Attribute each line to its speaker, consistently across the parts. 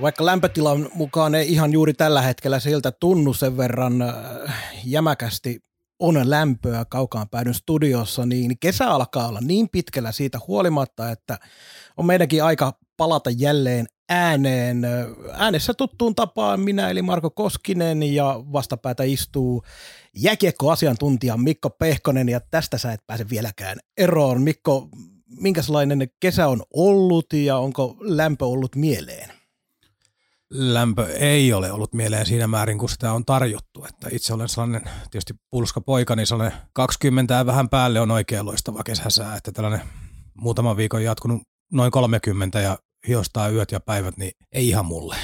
Speaker 1: Vaikka lämpötilan mukaan ei ihan juuri tällä hetkellä siltä tunnu sen verran äh, jämäkästi on lämpöä kaukaan päädyn studiossa, niin kesä alkaa olla niin pitkällä siitä huolimatta, että on meidänkin aika palata jälleen ääneen. Äänessä tuttuun tapaan minä eli Marko Koskinen ja vastapäätä istuu jääkiekkoasiantuntija Mikko Pehkonen ja tästä sä et pääse vieläkään eroon. Mikko, minkälainen kesä on ollut ja onko lämpö ollut mieleen?
Speaker 2: Lämpö ei ole ollut mieleen siinä määrin, kun sitä on tarjottu. Että itse olen sellainen tietysti pulska poika, niin sellainen 20 ja vähän päälle on oikein loistava kesäsää, että tällainen muutama viikon jatkunut noin 30 ja hiostaa yöt ja päivät, niin ei ihan mulle.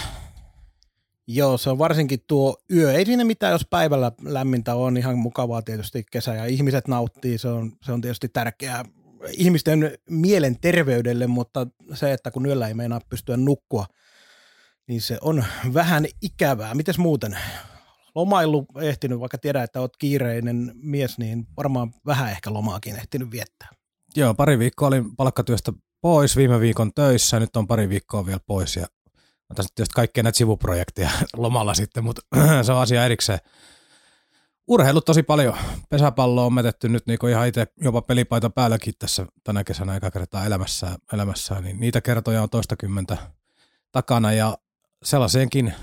Speaker 1: Joo, se on varsinkin tuo yö. Ei siinä mitään, jos päivällä lämmintä on ihan mukavaa tietysti kesä ja ihmiset nauttii, se on, se on tietysti tärkeää ihmisten mielen terveydelle, mutta se, että kun yöllä ei meinaa pystyä nukkua – niin se on vähän ikävää. Mites muuten? Lomailu ehtinyt, vaikka tiedä, että olet kiireinen mies, niin varmaan vähän ehkä lomaakin ehtinyt viettää.
Speaker 2: Joo, pari viikkoa olin palkkatyöstä pois, viime viikon töissä, nyt on pari viikkoa vielä pois ja mä tässä tietysti kaikkea näitä sivuprojekteja lomalla sitten, mutta se on asia erikseen. Urheilu tosi paljon. Pesäpallo on metetty nyt niin ihan itse jopa pelipaita päälläkin tässä tänä kesänä eka kertaa elämässään, elämässään, niin niitä kertoja on toistakymmentä takana ja sellaiseenkin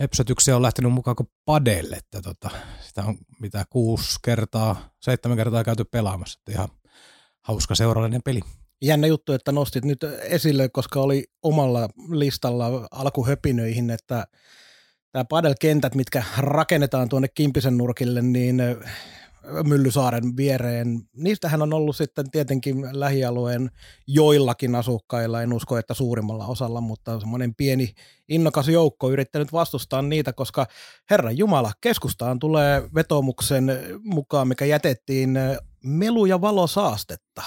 Speaker 2: hepsötykseen on lähtenyt mukaan kuin padelle, että tota, sitä on mitä kuusi kertaa, seitsemän kertaa käyty pelaamassa, että ihan hauska seurallinen peli.
Speaker 1: Jännä juttu, että nostit nyt esille, koska oli omalla listalla alkuhöpinöihin, että tämä padelkentät, mitkä rakennetaan tuonne Kimpisen nurkille, niin Myllysaaren viereen. Niistähän on ollut sitten tietenkin lähialueen joillakin asukkailla, en usko, että suurimmalla osalla, mutta semmoinen pieni innokas joukko yrittänyt vastustaa niitä, koska Herra Jumala, keskustaan tulee vetomuksen mukaan, mikä jätettiin melu- ja valosaastetta.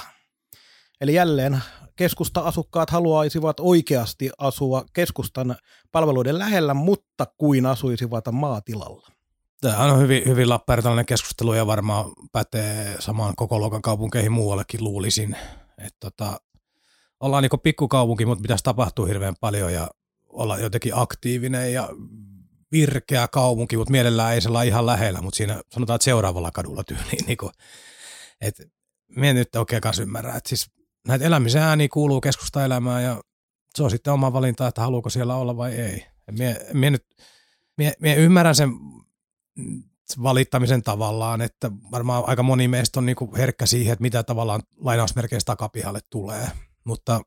Speaker 1: Eli jälleen keskusta-asukkaat haluaisivat oikeasti asua keskustan palveluiden lähellä, mutta kuin asuisivat maatilalla.
Speaker 2: Tämä on hyvin, hyvin lappertalainen keskustelu ja varmaan pätee samaan koko luokan kaupunkeihin muuallekin luulisin. Että tota, ollaan niin pikkukaupunki, mutta pitäisi tapahtua hirveän paljon ja olla jotenkin aktiivinen ja virkeä kaupunki, mutta mielellään ei sellainen ihan lähellä, mutta siinä sanotaan, että seuraavalla kadulla tyyliin. Niin kuin, että minä nyt oikein kanssa ymmärrä, että siis näitä elämisen ääniä kuuluu keskustaelämään ja se on sitten oma valinta, että haluuko siellä olla vai ei. Mie, mie nyt, mie, mie ymmärrän sen valittamisen tavallaan, että varmaan aika moni meistä on niinku herkkä siihen, että mitä tavallaan lainausmerkeistä takapihalle tulee, mutta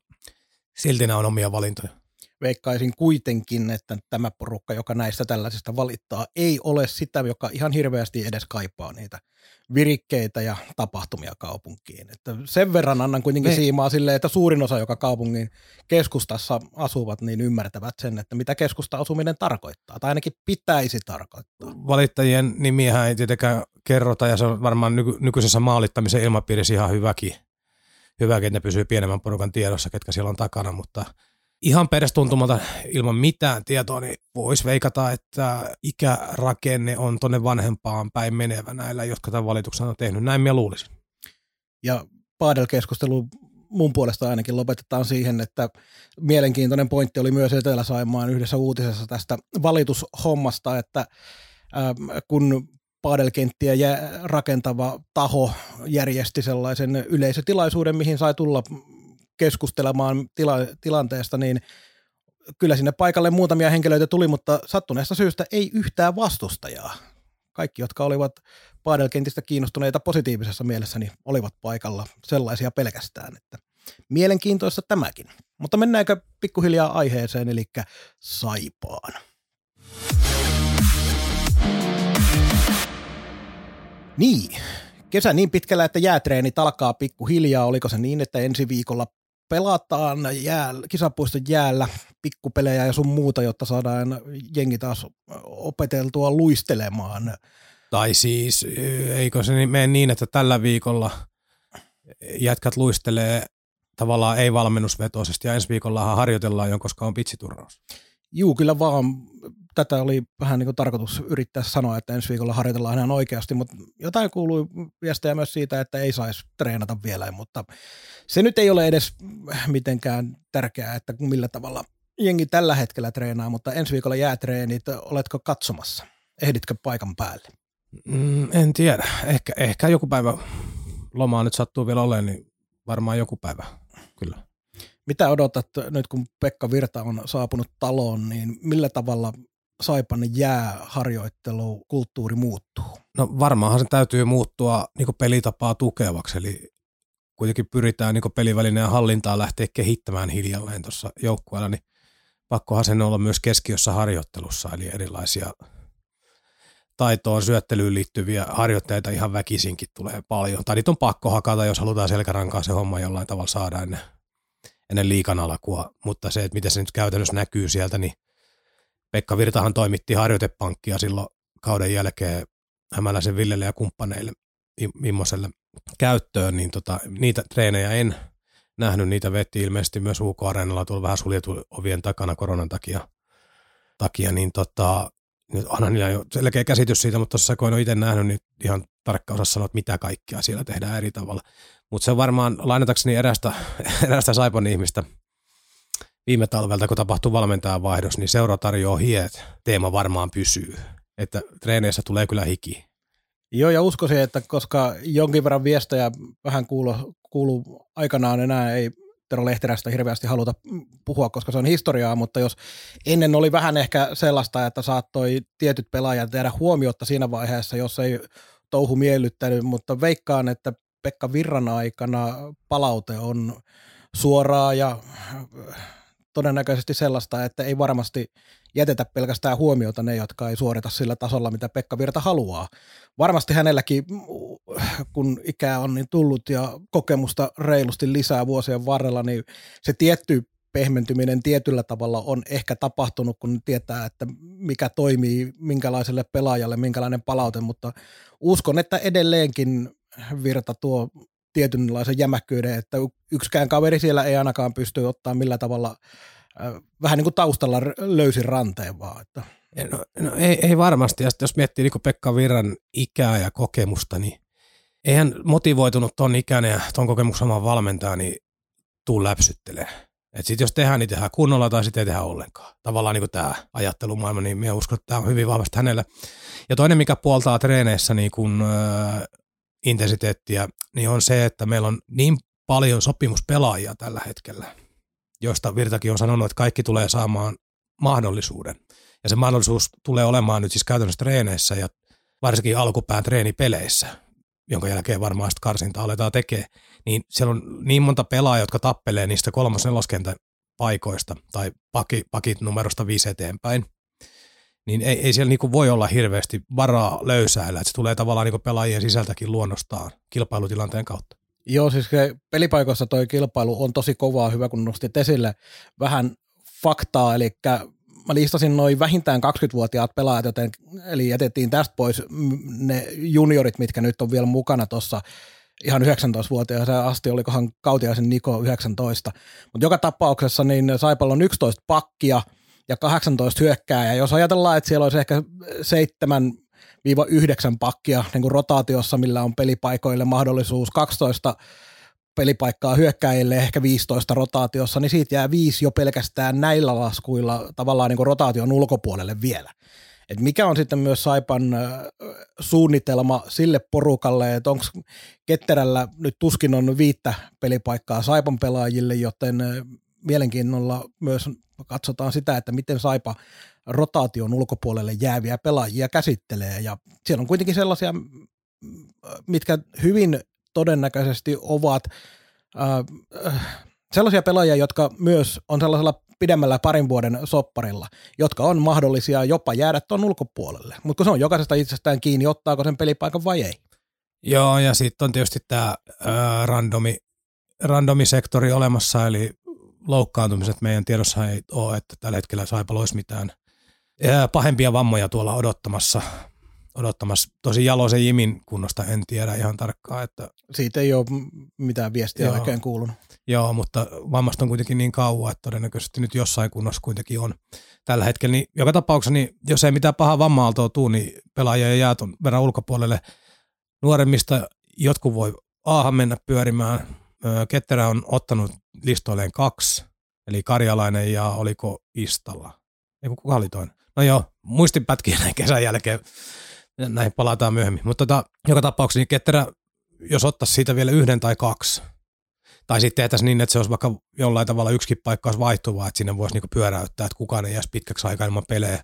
Speaker 2: silti nämä on omia valintoja.
Speaker 1: Veikkaisin kuitenkin, että tämä porukka, joka näistä tällaisista valittaa, ei ole sitä, joka ihan hirveästi edes kaipaa niitä virikkeitä ja tapahtumia kaupunkiin. Että sen verran annan kuitenkin Me... siimaa silleen, että suurin osa, joka kaupungin keskustassa asuvat, niin ymmärtävät sen, että mitä keskusta-asuminen tarkoittaa, tai ainakin pitäisi tarkoittaa.
Speaker 2: Valittajien nimiä ei tietenkään kerrota, ja se on varmaan nyky- nykyisessä maalittamisen ilmapiirissä ihan hyväkin, hyväkin, että ne pysyy pienemmän porukan tiedossa, ketkä siellä on takana, mutta – ihan perästuntumalta ilman mitään tietoa, niin voisi veikata, että ikärakenne on tuonne vanhempaan päin menevä näillä, jotka tämän valituksen on tehnyt. Näin minä luulisin.
Speaker 1: Ja Paadel-keskustelu mun puolesta ainakin lopetetaan siihen, että mielenkiintoinen pointti oli myös Etelä-Saimaan yhdessä uutisessa tästä valitushommasta, että ähm, kun paadelkenttiä rakentava taho järjesti sellaisen yleisötilaisuuden, mihin sai tulla keskustelemaan tila, tilanteesta, niin kyllä sinne paikalle muutamia henkilöitä tuli, mutta sattuneesta syystä ei yhtään vastustajaa. Kaikki, jotka olivat paadelkentistä kiinnostuneita positiivisessa mielessä, niin olivat paikalla sellaisia pelkästään, että mielenkiintoista tämäkin. Mutta mennäänkö pikkuhiljaa aiheeseen, eli Saipaan. Niin, kesä niin pitkällä, että jäätreenit alkaa pikkuhiljaa. Oliko se niin, että ensi viikolla pelataan jäällä, kisapuiston jäällä pikkupelejä ja sun muuta, jotta saadaan jengi taas opeteltua luistelemaan.
Speaker 2: Tai siis, eikö se mene niin, että tällä viikolla jätkät luistelee tavallaan ei valmennusvetoisesti ja ensi viikolla harjoitellaan jo, koska on pitsiturnaus.
Speaker 1: Juu, kyllä vaan. Tätä oli vähän niin kuin tarkoitus yrittää sanoa, että ensi viikolla harjoitellaan ihan oikeasti, mutta jotain kuului viestejä myös siitä, että ei saisi treenata vielä, mutta se nyt ei ole edes mitenkään tärkeää, että millä tavalla jengi tällä hetkellä treenaa, mutta ensi viikolla jäätreenit, oletko katsomassa? Ehditkö paikan päälle?
Speaker 2: Mm, en tiedä. Ehkä, ehkä joku päivä lomaa nyt sattuu vielä olemaan, niin varmaan joku päivä, kyllä.
Speaker 1: Mitä odotat nyt, kun Pekka Virta on saapunut taloon, niin millä tavalla Saipan jääharjoittelu kulttuuri muuttuu?
Speaker 2: No varmaanhan se täytyy muuttua niin pelitapaa tukevaksi, eli kuitenkin pyritään niin pelivälineen hallintaa lähteä kehittämään hiljalleen tuossa joukkueella, niin pakkohan sen olla myös keskiössä harjoittelussa, eli erilaisia taitoon, syöttelyyn liittyviä harjoitteita ihan väkisinkin tulee paljon. Tai niitä on pakko hakata, jos halutaan selkärankaa se homma jollain tavalla saada ennen, ennen liikan alkua. Mutta se, että miten se nyt käytännössä näkyy sieltä, niin Pekka Virtahan toimitti harjoitepankkia silloin kauden jälkeen Hämäläisen Villelle ja kumppaneille Mimmoselle käyttöön, niin tota, niitä treenejä en nähnyt, niitä vetti ilmeisesti myös UK-areenalla tuolla vähän suljetu ovien takana koronan takia, takia niin tota, nyt onhan niillä jo selkeä käsitys siitä, mutta tuossa kun en ole itse nähnyt, niin ihan tarkka osa sanoa, että mitä kaikkea siellä tehdään eri tavalla. Mutta se varmaan, lainatakseni erästä, erästä Saipon ihmistä viime talvelta, kun tapahtui valmentajan vaihdos, niin seura tarjoaa hiet. Teema varmaan pysyy. Että treeneissä tulee kyllä hiki.
Speaker 1: Joo, ja uskoisin, että koska jonkin verran viestejä vähän kuulu, kuulu aikanaan enää ei Tero Lehterästä hirveästi haluta puhua, koska se on historiaa, mutta jos ennen oli vähän ehkä sellaista, että saattoi tietyt pelaajat tehdä huomiota siinä vaiheessa, jos ei touhu miellyttänyt, mutta veikkaan, että Pekka Virran aikana palaute on suoraa ja todennäköisesti sellaista, että ei varmasti jätetä pelkästään huomiota ne, jotka ei suorita sillä tasolla, mitä Pekka Virta haluaa. Varmasti hänelläkin, kun ikää on niin tullut ja kokemusta reilusti lisää vuosien varrella, niin se tietty pehmentyminen tietyllä tavalla on ehkä tapahtunut, kun tietää, että mikä toimii minkälaiselle pelaajalle, minkälainen palaute, mutta uskon, että edelleenkin Virta tuo tietynlaisen jämäkkyyden, että yksikään kaveri siellä ei ainakaan pysty ottaa millä tavalla vähän niin kuin taustalla löysin ranteen vaan. Että.
Speaker 2: No, no ei, ei, varmasti, ja jos miettii niin Pekka Virran ikää ja kokemusta, niin eihän motivoitunut ton ikäinen ja ton kokemuksen oman valmentaja, niin tuu läpsyttelee. Et sit jos tehdään, niin tehdään kunnolla tai sitten ei tehdä ollenkaan. Tavallaan niin tämä ajattelumaailma, niin minä uskon, että tämä on hyvin vahvasti hänellä. Ja toinen, mikä puoltaa treeneissä niin kun, intensiteettiä, niin on se, että meillä on niin paljon sopimuspelaajia tällä hetkellä, joista Virtakin on sanonut, että kaikki tulee saamaan mahdollisuuden. Ja se mahdollisuus tulee olemaan nyt siis käytännössä treeneissä ja varsinkin alkupään treenipeleissä, jonka jälkeen varmaan sitten karsinta aletaan tekemään, niin siellä on niin monta pelaajaa, jotka tappelee niistä kolmas paikoista tai paki, pakit numerosta viisi eteenpäin, niin ei, ei siellä niinku voi olla hirveästi varaa löysäillä, että se tulee tavallaan niinku pelaajien sisältäkin luonnostaan kilpailutilanteen kautta.
Speaker 1: Joo, siis pelipaikoissa toi kilpailu on tosi kovaa, hyvä kun nostit esille vähän faktaa, eli mä listasin noin vähintään 20-vuotiaat pelaajat, joten, eli jätettiin tästä pois ne juniorit, mitkä nyt on vielä mukana tuossa ihan 19-vuotiaaseen asti, olikohan Kautiaisen Niko 19. Mutta joka tapauksessa niin Saipalla on 11 pakkia ja 18 hyökkää, ja jos ajatellaan, että siellä olisi ehkä 7 yhdeksän pakkia niin kuin rotaatiossa, millä on pelipaikoille mahdollisuus 12 pelipaikkaa hyökkäjille, ehkä 15 rotaatiossa, niin siitä jää viisi jo pelkästään näillä laskuilla tavallaan niin kuin rotaation ulkopuolelle vielä. Et mikä on sitten myös Saipan suunnitelma sille porukalle, että onko Ketterällä nyt tuskin on viittä pelipaikkaa Saipan pelaajille, joten mielenkiinnolla myös katsotaan sitä, että miten Saipa rotaation ulkopuolelle jääviä pelaajia käsittelee. Ja siellä on kuitenkin sellaisia, mitkä hyvin todennäköisesti ovat äh, sellaisia pelaajia, jotka myös on sellaisella pidemmällä parin vuoden sopparilla, jotka on mahdollisia jopa jäädä tuon ulkopuolelle. Mutta se on jokaisesta itsestään kiinni, ottaako sen pelipaikan vai ei.
Speaker 2: Joo, ja sitten on tietysti tämä randomi randomisektori olemassa, eli loukkaantumiset meidän tiedossa ei ole, että tällä hetkellä Saipalo olisi mitään pahempia vammoja tuolla odottamassa. odottamassa. Tosi Jalosen Jimin kunnosta en tiedä ihan tarkkaan. Että...
Speaker 1: Siitä ei ole mitään viestiä Joo. oikein kuulunut.
Speaker 2: Joo, mutta vammasta on kuitenkin niin kauan, että todennäköisesti nyt jossain kunnossa kuitenkin on tällä hetkellä. Niin joka tapauksessa, niin jos ei mitään pahaa vammaaltoa tuu, niin pelaajia jää tuon verran ulkopuolelle. Nuoremmista jotkut voi aahan mennä pyörimään. Ketterä on ottanut listoilleen kaksi, eli Karjalainen ja oliko Istalla. Ei kuka oli toinen? No joo, muistinpätkiä näin kesän jälkeen. Näihin palataan myöhemmin. Mutta tota, joka tapauksessa niin Ketterä, jos ottaisi siitä vielä yhden tai kaksi, tai sitten tehtäisiin niin, että se olisi vaikka jollain tavalla yksikin paikka olisi vaihtuvaa, että sinne voisi niinku pyöräyttää, että kukaan ei jäisi pitkäksi aikaa ilman pelejä.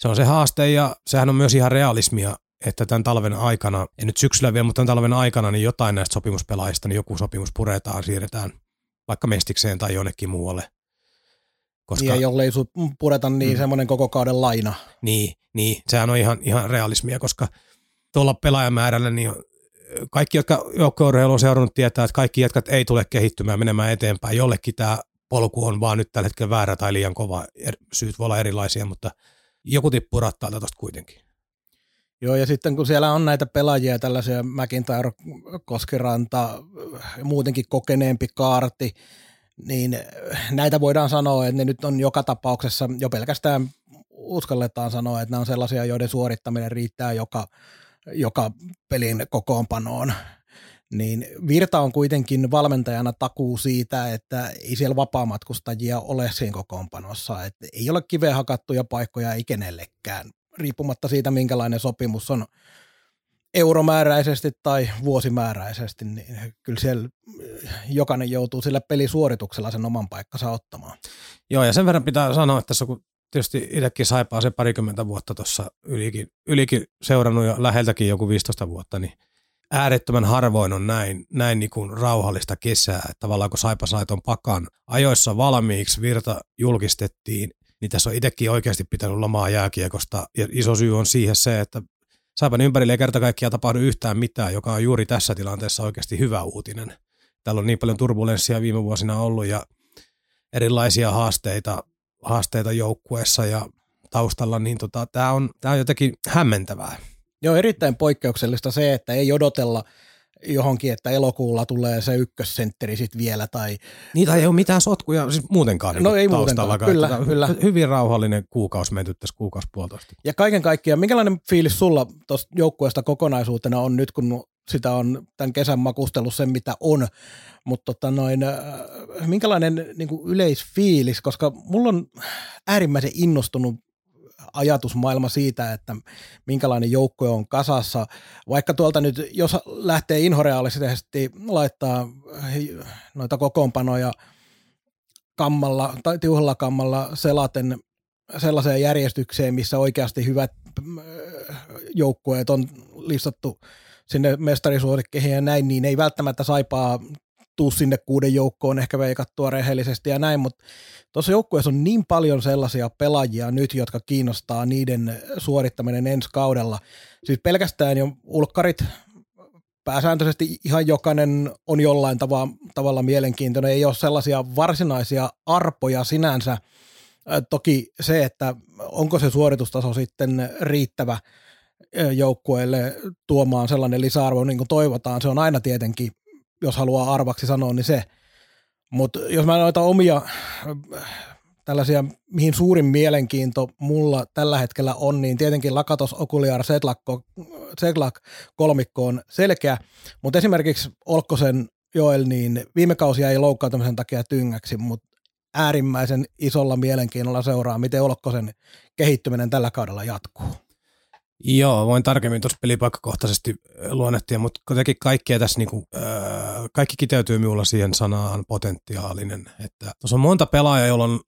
Speaker 2: Se on se haaste ja sehän on myös ihan realismia, että tämän talven aikana, en nyt syksyllä vielä, mutta tämän talven aikana, niin jotain näistä sopimuspelaajista, niin joku sopimus puretaan, siirretään vaikka Mestikseen tai jonnekin muualle.
Speaker 1: Koska, niin, jollei sun pureta niin mm. semmoinen koko kauden laina.
Speaker 2: Niin, niin, sehän on ihan, ihan realismia, koska tuolla pelaajamäärällä niin kaikki, jotka joukkueurheilu on seurannut, tietää, että kaikki jätkät ei tule kehittymään menemään eteenpäin. Jollekin tämä polku on vaan nyt tällä hetkellä väärä tai liian kova. Er, syyt voi olla erilaisia, mutta joku tippuu rattaalta tuosta kuitenkin.
Speaker 1: Joo, ja sitten kun siellä on näitä pelaajia, tällaisia McIntyre, Koskiranta, muutenkin kokeneempi kaarti, niin näitä voidaan sanoa, että ne nyt on joka tapauksessa jo pelkästään uskalletaan sanoa, että ne on sellaisia, joiden suorittaminen riittää joka, joka pelin kokoonpanoon. Niin Virta on kuitenkin valmentajana takuu siitä, että ei siellä vapaamatkustajia ole siinä kokoonpanossa. Että ei ole kiveen hakattuja paikkoja ei kenellekään, riippumatta siitä, minkälainen sopimus on euromääräisesti tai vuosimääräisesti, niin kyllä siellä jokainen joutuu sillä pelisuorituksella sen oman paikkansa ottamaan.
Speaker 2: Joo, ja sen verran pitää sanoa, että tässä kun tietysti itsekin saipaa se parikymmentä vuotta tuossa ylikin, ylikin seurannut ja läheltäkin joku 15 vuotta, niin äärettömän harvoin on näin, näin niin kuin rauhallista kesää, että tavallaan kun Saipa sai ton pakan ajoissa valmiiksi, virta julkistettiin, niin tässä on itsekin oikeasti pitänyt lomaa jääkiekosta, ja iso syy on siihen se, että Saipan ympärille ei kerta kaikkiaan tapahdu yhtään mitään, joka on juuri tässä tilanteessa oikeasti hyvä uutinen. Täällä on niin paljon turbulenssia viime vuosina ollut ja erilaisia haasteita, haasteita joukkueessa ja taustalla, niin tota, tämä on, tää on jotenkin hämmentävää.
Speaker 1: Joo, erittäin poikkeuksellista se, että ei odotella johonkin, että elokuulla tulee se ykkössentteri sitten vielä. Tai...
Speaker 2: Niitä ei ole mitään sotkuja siis muutenkaan.
Speaker 1: No niin ei muutenkaan, kyllä,
Speaker 2: että
Speaker 1: kyllä.
Speaker 2: Hyvin rauhallinen kuukausi menty tässä kuukausi puolitoista.
Speaker 1: Ja kaiken kaikkiaan, minkälainen fiilis sulla tuosta joukkueesta kokonaisuutena on nyt, kun sitä on tämän kesän makustellut sen, mitä on, mutta tota noin, äh, minkälainen niin kuin yleisfiilis, koska mulla on äärimmäisen innostunut ajatusmaailma siitä, että minkälainen joukkue on kasassa. Vaikka tuolta nyt, jos lähtee inhoreaalisesti laittaa noita kokoonpanoja kammalla tai tiuhalla kammalla selaten sellaiseen järjestykseen, missä oikeasti hyvät äh, joukkueet on listattu sinne mestarisuosikkeihin ja näin, niin ei välttämättä saipaa tuu sinne kuuden joukkoon ehkä veikattua rehellisesti ja näin, mutta tuossa joukkueessa on niin paljon sellaisia pelaajia nyt, jotka kiinnostaa niiden suorittaminen ensi kaudella. Siis pelkästään jo ulkkarit, pääsääntöisesti ihan jokainen on jollain tava, tavalla mielenkiintoinen, ei ole sellaisia varsinaisia arpoja sinänsä. Toki se, että onko se suoritustaso sitten riittävä joukkueelle tuomaan sellainen lisäarvo, niin kuin toivotaan, se on aina tietenkin jos haluaa arvaksi sanoa, niin se. Mutta jos mä noita omia tällaisia, mihin suurin mielenkiinto mulla tällä hetkellä on, niin tietenkin Lakatos, Okuliar, Seglak kolmikko on selkeä, mutta esimerkiksi Olkkosen Joel, niin viime kausi jäi loukkaantumisen takia tyngäksi, mutta äärimmäisen isolla mielenkiinnolla seuraa, miten Olkkosen kehittyminen tällä kaudella jatkuu.
Speaker 2: Joo, voin tarkemmin tuossa pelipaikkakohtaisesti luonnehtia, mutta kuitenkin kaikkea tässä niinku, äh, kaikki kiteytyy minulla siihen sanaan potentiaalinen. Että tuossa on monta pelaajaa, jolla on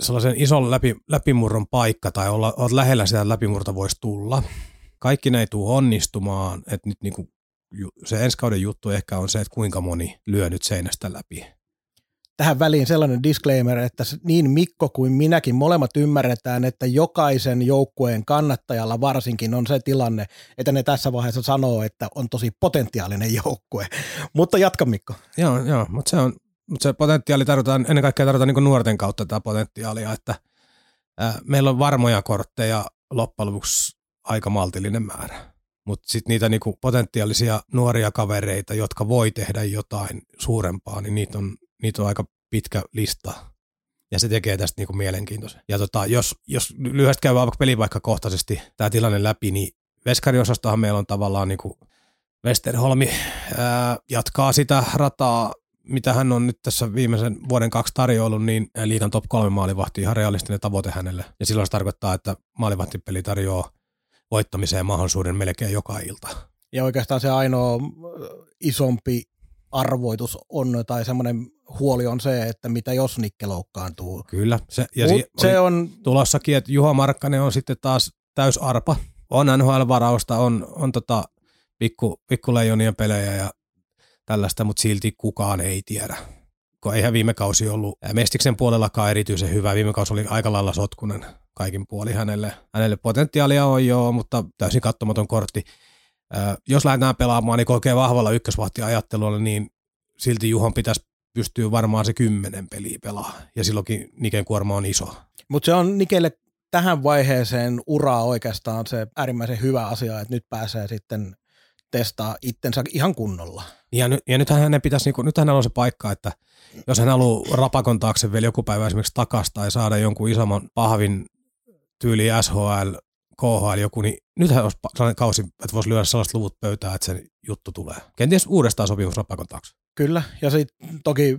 Speaker 2: sellaisen ison läpi, läpimurron paikka tai olla, olet lähellä sitä läpimurta voisi tulla. Kaikki ne ei tule onnistumaan, että nyt niinku, se ensi kauden juttu ehkä on se, että kuinka moni lyö nyt seinästä läpi.
Speaker 1: Tähän väliin sellainen disclaimer, että niin Mikko kuin minäkin molemmat ymmärretään, että jokaisen joukkueen kannattajalla varsinkin on se tilanne, että ne tässä vaiheessa sanoo, että on tosi potentiaalinen joukkue. Mutta jatka Mikko.
Speaker 2: Joo, joo mutta se on, mutta se potentiaali tarvitaan, ennen kaikkea tarvitaan niin nuorten kautta tätä potentiaalia, että ää, meillä on varmoja kortteja loppujen lopuksi aika maltillinen määrä. Mutta sitten niitä niinku potentiaalisia nuoria kavereita, jotka voi tehdä jotain suurempaa, niin niitä on, niitä on aika pitkä lista. Ja se tekee tästä niinku mielenkiintoisen. Ja tota, jos, jos lyhyesti käy vaikka pelipaikkakohtaisesti tämä tilanne läpi, niin veskariosastohan meillä on tavallaan niinku Westerholmi ää, jatkaa sitä rataa, mitä hän on nyt tässä viimeisen vuoden kaksi tarjoillut, niin liikan top kolme maalivahti ihan realistinen tavoite hänelle. Ja silloin se tarkoittaa, että maalivahtipeli tarjoaa voittamiseen mahdollisuuden melkein joka ilta.
Speaker 1: Ja oikeastaan se ainoa isompi arvoitus on, tai semmoinen huoli on se, että mitä jos Nikke loukkaantuu.
Speaker 2: Kyllä. Se, ja Mut se on tulossakin, että Juha Markkanen on sitten taas täys arpa. On NHL-varausta, on, on tota pikku, pikkuleijonien pelejä ja tällaista, mutta silti kukaan ei tiedä. Kun eihän viime kausi ollut Mestiksen puolellakaan erityisen hyvä. Viime kausi oli aika lailla sotkunen kaikin puoli hänelle. Hänelle potentiaalia on joo, mutta täysin katsomaton kortti. Jos lähdetään pelaamaan niin oikein vahvalla ykkösvahtiajattelulla, niin silti Juhon pitäisi pystyä varmaan se kymmenen peliä pelaa. Ja silloinkin Niken kuorma on iso.
Speaker 1: Mutta se on Nikelle tähän vaiheeseen uraa oikeastaan se äärimmäisen hyvä asia, että nyt pääsee sitten testaa itsensä ihan kunnolla.
Speaker 2: Ja, nyt, ja nythän hänen pitäisi, niin kuin, nythän hänellä on se paikka, että jos hän haluaa rapakon taakse vielä joku päivä esimerkiksi takasta tai saada jonkun isomman pahvin tyyli SHL, KHL joku, niin nythän olisi sellainen kausi, että voisi lyödä sellaiset luvut pöytään, että se juttu tulee. Kenties uudestaan sopimus rapakon taakse.
Speaker 1: Kyllä, ja sitten toki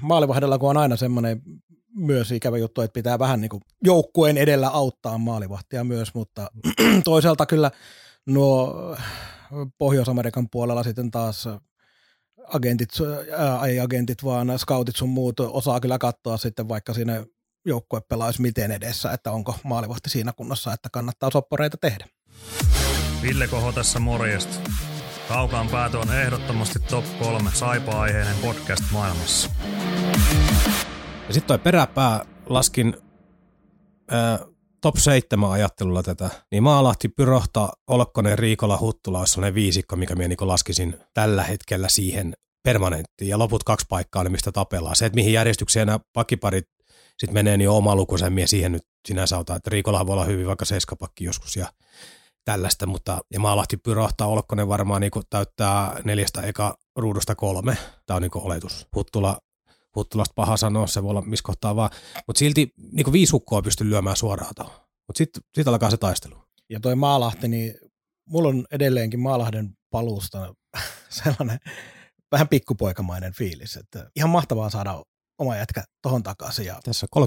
Speaker 1: maalivahdella, kun on aina semmoinen myös ikävä juttu, että pitää vähän niin joukkueen edellä auttaa maalivahtia myös, mutta toisaalta kyllä nuo Pohjois-Amerikan puolella sitten taas agentit, ää, ei agentit, vaan scoutit sun muut osaa kyllä katsoa sitten vaikka siinä joukkue pelaisi miten edessä, että onko maalivahti siinä kunnossa, että kannattaa soppareita tehdä.
Speaker 3: Ville Koho tässä morjesta. Kaukaan päätö on ehdottomasti top 3 saipa-aiheinen podcast maailmassa.
Speaker 2: Ja sitten toi peräpää laskin ää, top 7 ajattelulla tätä, niin Maalahti, Pyrohta, Olkkonen, Riikola, Huttula olisi sellainen viisikko, mikä minä niin laskisin tällä hetkellä siihen permanenttiin. Ja loput kaksi paikkaa on, mistä tapellaan. Se, että mihin järjestykseen nämä pakiparit sitten menee niin oma lukuisen mie siihen nyt sinänsä otan, että Riikolla voi olla hyvin vaikka seiskapakki joskus ja tällaista, mutta ja Maalahti pyrohtaa Olkkonen varmaan niin täyttää neljästä eka ruudusta kolme. Tämä on niin oletus. Huttula, Huttulasta paha sanoa, se voi olla missä kohtaa vaan. Mutta silti niin viisi hukkoa pystyy lyömään suoraan tuohon. Mutta sitten sit alkaa se taistelu.
Speaker 1: Ja toi Maalahti, niin mulla on edelleenkin Maalahden paluusta sellainen vähän pikkupoikamainen fiilis, että ihan mahtavaa saada oma jätkä tohon takaisin. Ja
Speaker 2: Tässä 30-40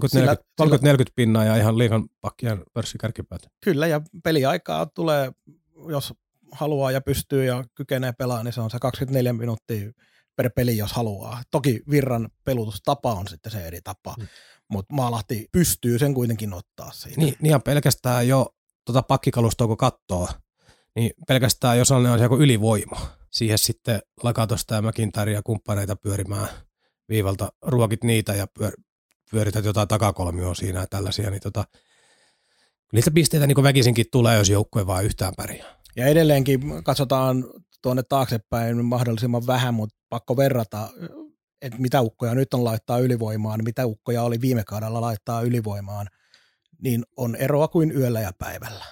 Speaker 2: pinnaa ja ihan liikan pakkien pörssikärkipäät.
Speaker 1: Kyllä, ja peliaikaa tulee, jos haluaa ja pystyy ja kykenee pelaamaan, niin se on se 24 minuuttia per peli, jos haluaa. Toki Virran pelutustapa on sitten se eri tapa, hmm. mutta Maalahti pystyy sen kuitenkin ottaa siitä.
Speaker 2: Niin, niin pelkästään jo tuota pakkikalustoa kun katsoo, niin pelkästään jos on joku ylivoima, siihen sitten Lakatosta ja Mäkintäri ja kumppaneita pyörimään – viivalta ruokit niitä ja pyör, pyörität jotain takakolmioa siinä ja tällaisia, niin tota, niitä pisteitä niin väkisinkin tulee, jos joukkue vaan yhtään pärjää.
Speaker 1: Ja edelleenkin katsotaan tuonne taaksepäin mahdollisimman vähän, mutta pakko verrata, että mitä ukkoja nyt on laittaa ylivoimaan, mitä ukkoja oli viime kaudella laittaa ylivoimaan, niin on eroa kuin yöllä ja päivällä.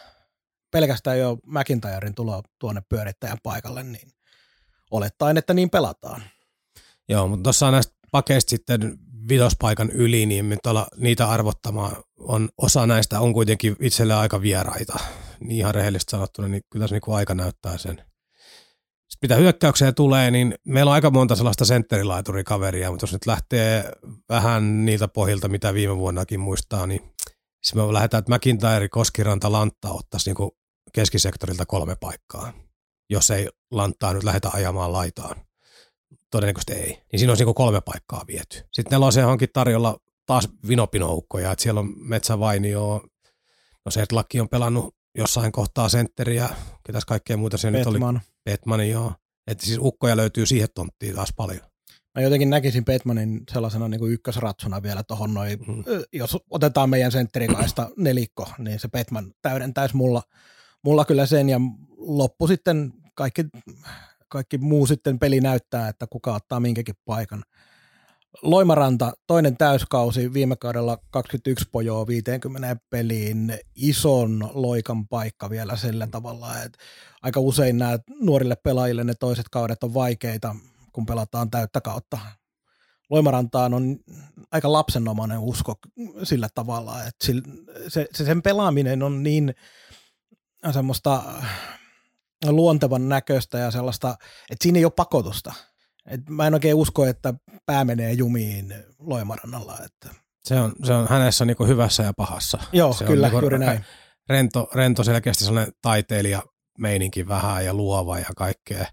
Speaker 1: Pelkästään jo McIntyren tulo tuonne pyörittäjän paikalle, niin olettaen, että niin pelataan.
Speaker 2: Joo, mutta tuossa on näistä pakeista sitten vitospaikan yli, niin olla niitä arvottamaan on, osa näistä on kuitenkin itselle aika vieraita. Niin ihan rehellisesti sanottuna, niin kyllä se niin aika näyttää sen. Sitten mitä hyökkäykseen tulee, niin meillä on aika monta sellaista sentterilaiturikaveria, mutta jos nyt lähtee vähän niiltä pohjilta, mitä viime vuonnakin muistaa, niin siis me lähdetään, että McIntyre, Koskiranta, Lantta ottaisi niin keskisektorilta kolme paikkaa, jos ei Lanttaa nyt lähdetä ajamaan laitaan todennäköisesti ei. Niin siinä olisi niin kolme paikkaa viety. Sitten neloseen onkin tarjolla taas vinopinoukkoja, että siellä on Metsävainio, no se, että Laki on pelannut jossain kohtaa sentteriä, ketäs kaikkea muuta se nyt oli. Petman, joo. Että siis ukkoja löytyy siihen tonttiin taas paljon.
Speaker 1: Mä jotenkin näkisin Petmanin sellaisena niin kuin ykkösratsuna vielä tuohon noin,
Speaker 2: Mm.
Speaker 1: jos otetaan meidän sentterikaista nelikko, niin se Petman täydentäisi mulla, mulla kyllä sen ja loppu sitten kaikki, kaikki muu sitten peli näyttää, että kuka ottaa minkäkin paikan. Loimaranta, toinen täyskausi viime kaudella 21 pojoa 50 peliin, ison loikan paikka vielä sillä tavalla, että aika usein nämä nuorille pelaajille ne toiset kaudet on vaikeita, kun pelataan täyttä kautta. Loimarantaan on aika lapsenomainen usko sillä tavalla, että se, se sen pelaaminen on niin semmoista luontevan näköistä ja sellaista, että siinä ei ole pakotusta. Et mä en oikein usko, että pää menee jumiin Loimarannalla. Että.
Speaker 2: Se on, se on hänessä niinku hyvässä ja pahassa.
Speaker 1: Joo,
Speaker 2: se
Speaker 1: kyllä,
Speaker 2: on niinku
Speaker 1: juuri näin.
Speaker 2: Rento, rento selkeästi sellainen taiteilija meininki vähän ja luova ja kaikkea.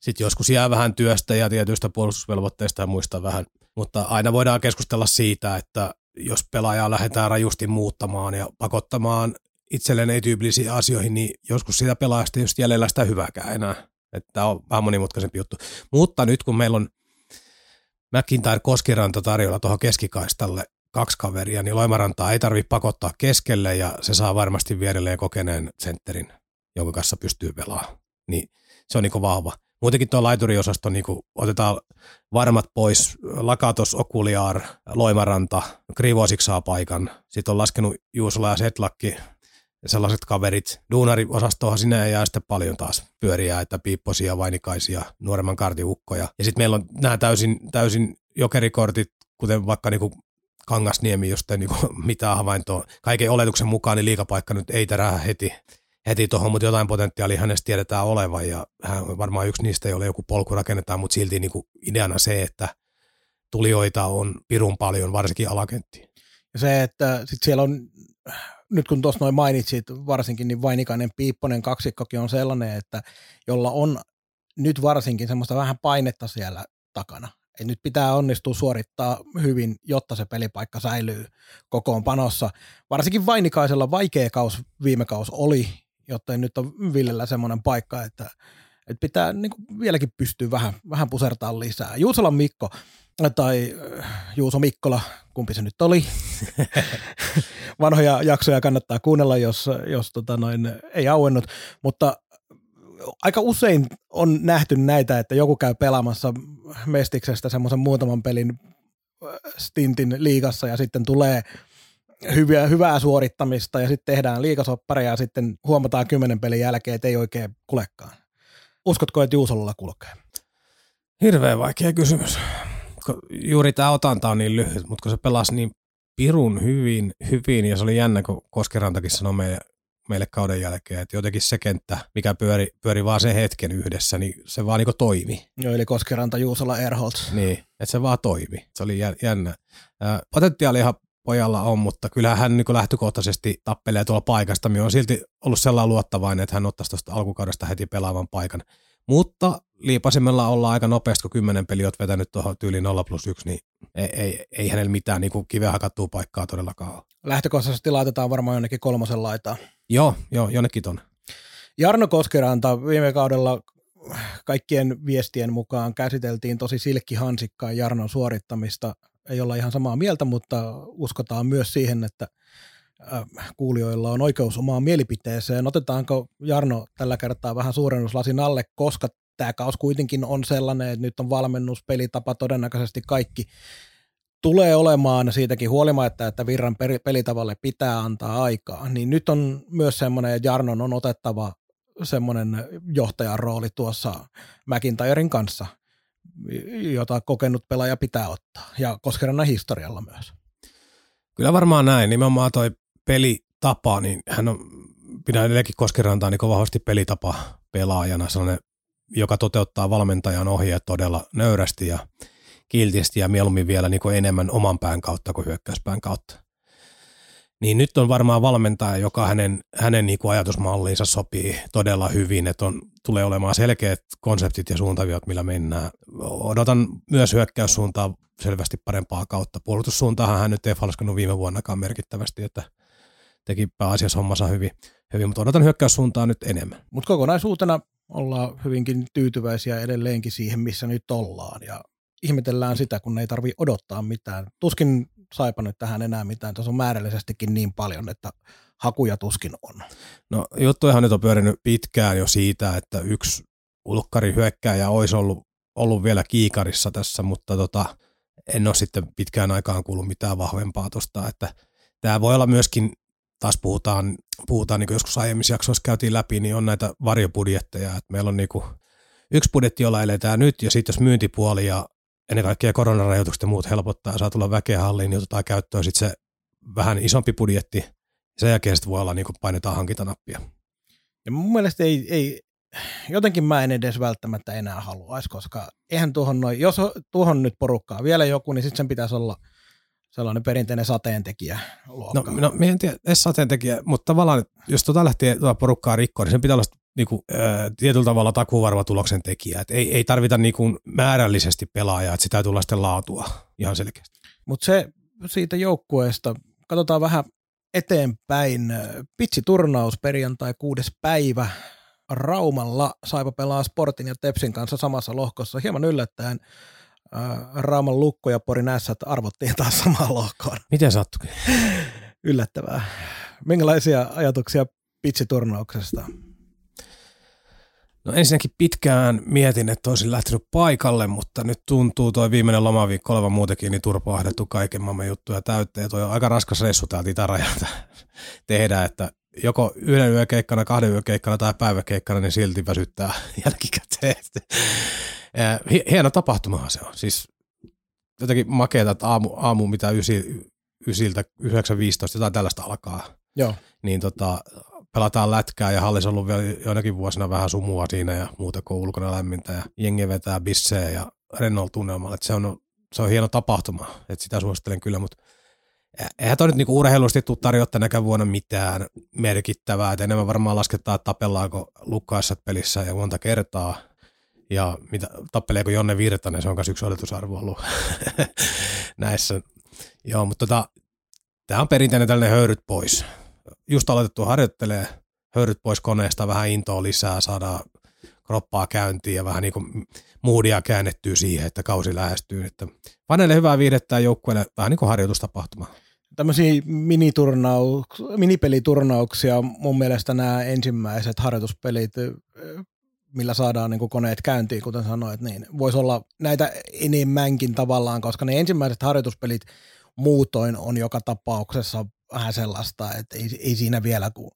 Speaker 2: Sitten joskus jää vähän työstä ja tietyistä puolustusvelvoitteista ja muista vähän, mutta aina voidaan keskustella siitä, että jos pelaajaa lähdetään rajusti muuttamaan ja pakottamaan itselleen ei-tyypillisiin asioihin, niin joskus sitä pelaajasta ei just jäljellä sitä hyvääkään enää. Että on vähän monimutkaisempi juttu. Mutta nyt kun meillä on McIntyre Koskiranta tarjolla tuohon keskikaistalle kaksi kaveria, niin Loimarantaa ei tarvitse pakottaa keskelle ja se saa varmasti vierelleen kokeneen sentterin, jonka kanssa pystyy pelaamaan. Niin se on niinku vahva. Muutenkin tuo laituriosasto, niinku, otetaan varmat pois, Lakatos, Okuliar, Loimaranta, Krivosik saa paikan. Sitten on laskenut Juusola ja Setlakki, sellaiset kaverit. Duunariosastohan sinä ei jää sitten paljon taas pyöriä, että piipposia, vainikaisia, nuoremman kartiukkoja. Ja sitten meillä on nämä täysin, täysin jokerikortit, kuten vaikka niinku Kangasniemi, josta ei niinku mitään havaintoa. Kaiken oletuksen mukaan niin liikapaikka nyt ei terää heti, heti tuohon, mutta jotain potentiaalia hänestä tiedetään olevan ja hän on varmaan yksi niistä, jolle joku polku rakennetaan, mutta silti niinku ideana se, että tulijoita on pirun paljon, varsinkin alakenttiin.
Speaker 1: Ja se, että sit siellä on, nyt kun tuossa noin mainitsit varsinkin, niin Vainikainen Piipponen kaksikkokin on sellainen, että jolla on nyt varsinkin semmoista vähän painetta siellä takana. Et nyt pitää onnistua suorittaa hyvin, jotta se pelipaikka säilyy kokoonpanossa. Varsinkin Vainikaisella vaikea kaus viime kaus oli, jotta nyt on Villellä semmoinen paikka, että, että pitää niin vieläkin pystyä vähän, vähän pusertaa lisää. Juusolan Mikko tai äh, Juuso Mikkola, kumpi se nyt oli. Vanhoja jaksoja kannattaa kuunnella, jos, jos tota noin, ei auennut, mutta aika usein on nähty näitä, että joku käy pelaamassa Mestiksestä semmoisen muutaman pelin äh, stintin liigassa ja sitten tulee hyviä, hyvää suorittamista ja sitten tehdään liikasoppareja ja sitten huomataan kymmenen pelin jälkeen, että ei oikein kulekaan. Uskotko, että Juusolla kulkee?
Speaker 2: Hirveän vaikea kysymys. Juuri tämä otanta on niin lyhyt, mutta kun se pelasi niin pirun hyvin, hyvin ja se oli jännä, kun Koskerantakin sanoi meille, meille kauden jälkeen, että jotenkin se kenttä, mikä pyöri, pyöri vaan sen hetken yhdessä, niin se vaan niin toimi.
Speaker 1: Joo, eli Koskeranta, Juusola, Erholz.
Speaker 2: Niin, että se vaan toimi. Se oli jännä. Potentiaalihan pojalla on, mutta kyllähän hän niin lähtökohtaisesti tappelee tuolla paikasta. Minä on silti ollut sellainen luottavainen, että hän ottaisi tuosta alkukaudesta heti pelaavan paikan. Mutta liipasimella ollaan aika nopeasti, kun kymmenen peli olet vetänyt tuohon tyyliin 0 plus 1, niin ei, ei, ei hänellä mitään niin kiveä hakattua paikkaa todellakaan ole.
Speaker 1: Lähtökohtaisesti laitetaan varmaan jonnekin kolmosen laitaa.
Speaker 2: Joo, joo, jonnekin ton.
Speaker 1: Jarno Koskeranta viime kaudella kaikkien viestien mukaan käsiteltiin tosi silkkihansikkaan Jarnon suorittamista. Ei olla ihan samaa mieltä, mutta uskotaan myös siihen, että kuulijoilla on oikeus omaan mielipiteeseen. Otetaanko Jarno tällä kertaa vähän suurennuslasin alle, koska tämä kaus kuitenkin on sellainen, että nyt on valmennus, pelitapa, todennäköisesti kaikki tulee olemaan siitäkin huolimatta, että Virran pelitavalle pitää antaa aikaa, niin nyt on myös semmoinen, että Jarnon on otettava semmoinen johtajan rooli tuossa McIntyren kanssa, jota kokenut pelaaja pitää ottaa, ja Koskerannan historialla myös.
Speaker 2: Kyllä varmaan näin, nimenomaan toi pelitapa, niin hän on, pidän edelleenkin Koskerantaa niin vahvasti pelitapa pelaajana, sellainen, joka toteuttaa valmentajan ohjeet todella nöyrästi ja kiltisti ja mieluummin vielä niin enemmän oman pään kautta kuin hyökkäyspään kautta. Niin nyt on varmaan valmentaja, joka hänen, hänen niin ajatusmalliinsa sopii todella hyvin, että on, tulee olemaan selkeät konseptit ja suuntaviot, millä mennään. Odotan myös hyökkäyssuuntaa selvästi parempaa kautta. Puolustussuuntaahan hän nyt ei falskanut viime vuonnakaan merkittävästi, että teki pääasiassa hommansa hyvin, hyvin mutta odotan hyökkäyssuuntaa nyt enemmän.
Speaker 1: Mutta kokonaisuutena ollaan hyvinkin tyytyväisiä edelleenkin siihen, missä nyt ollaan. Ja ihmetellään sitä, kun ei tarvi odottaa mitään. Tuskin saipa nyt tähän enää mitään. Tässä on määrällisestikin niin paljon, että hakuja tuskin on.
Speaker 2: No juttujahan nyt on pyörinyt pitkään jo siitä, että yksi ulkkari hyökkääjä olisi ollut, ollut vielä kiikarissa tässä, mutta tota, en ole sitten pitkään aikaan kuullut mitään vahvempaa tuosta, että tämä voi olla myöskin, taas puhutaan, puhutaan niin kuin joskus aiemmissa jaksoissa käytiin läpi, niin on näitä varjobudjetteja, että meillä on niin kuin yksi budjetti, jolla eletään nyt, ja sitten jos myyntipuoli ja ennen kaikkea koronarajoitukset ja muut helpottaa ja saa tulla väkeä halliin, niin otetaan käyttöön sitten se vähän isompi budjetti, sen jälkeen sitten voi olla niin kuin painetaan hankintanappia.
Speaker 1: Ja mun mielestä ei, ei, jotenkin mä en edes välttämättä enää haluaisi, koska eihän tuohon noin, jos tuohon nyt porukkaa vielä joku, niin sitten sen pitäisi olla sellainen perinteinen sateentekijä
Speaker 2: No, no mä en tiedä, edes sateentekijä, mutta tavallaan, jos tota lähtee tuota porukkaa rikkoa, niin sen pitää olla niinku, ää, tietyllä tavalla takuvarma tuloksen tekijä. Et ei, ei tarvita niinku määrällisesti pelaajaa, että sitä tulee sitten laatua ihan selkeästi.
Speaker 1: Mutta se siitä joukkueesta, katsotaan vähän eteenpäin. Pitsiturnaus perjantai kuudes päivä. Raumalla Saipa pelaa Sportin ja Tepsin kanssa samassa lohkossa. Hieman yllättäen Rauman lukko ja Porin ässät arvottiin taas samaan lohkoon.
Speaker 2: Miten sattukin?
Speaker 1: Yllättävää. Minkälaisia ajatuksia pitsiturnauksesta?
Speaker 2: No ensinnäkin pitkään mietin, että olisin lähtenyt paikalle, mutta nyt tuntuu toi viimeinen lomaviikko olevan muutenkin niin turpaahdettu kaiken maailman juttuja täytteen. Toi on aika raskas reissu täältä itärajalta tehdä, että joko yhden yökeikkana, kahden yökeikkana tai päiväkeikkana, niin silti väsyttää jälkikäteen. Hieno tapahtumahan se on. Siis jotenkin makeeta, että aamu, aamu mitä ysi, ysiltä 9.15 jotain tällaista alkaa.
Speaker 1: Joo.
Speaker 2: Niin tota, pelataan lätkää ja hallissa on ollut vielä joinakin vuosina vähän sumua siinä ja muuta kuin ulkona lämmintä ja jengi vetää bissejä ja rennolla tunnelmalla. Se on, se on hieno tapahtuma, että sitä suosittelen kyllä, mutta eihän toi nyt niinku urheilusti tule tarjota tänäkään vuonna mitään merkittävää, että enemmän varmaan lasketaan, että tapellaanko lukkaessa pelissä ja monta kertaa, ja mitä, tappeleeko Jonne Virtanen, se on myös yksi odotusarvo ollut näissä. Joo, mutta tota, tämä on perinteinen tällainen höyryt pois just aloitettu harjoittelee, höyryt pois koneesta, vähän intoa lisää, saadaan kroppaa käyntiin ja vähän niin kuin moodia käännettyy siihen, että kausi lähestyy. Että faneille hyvää viihdettä ja joukkueelle vähän niin kuin harjoitustapahtuma.
Speaker 1: Tämmöisiä miniturnauk- minipeliturnauksia, mun mielestä nämä ensimmäiset harjoituspelit, millä saadaan niin kuin koneet käyntiin, kuten sanoit, niin voisi olla näitä enemmänkin tavallaan, koska ne ensimmäiset harjoituspelit muutoin on joka tapauksessa vähän sellaista, että ei, ei siinä vielä kun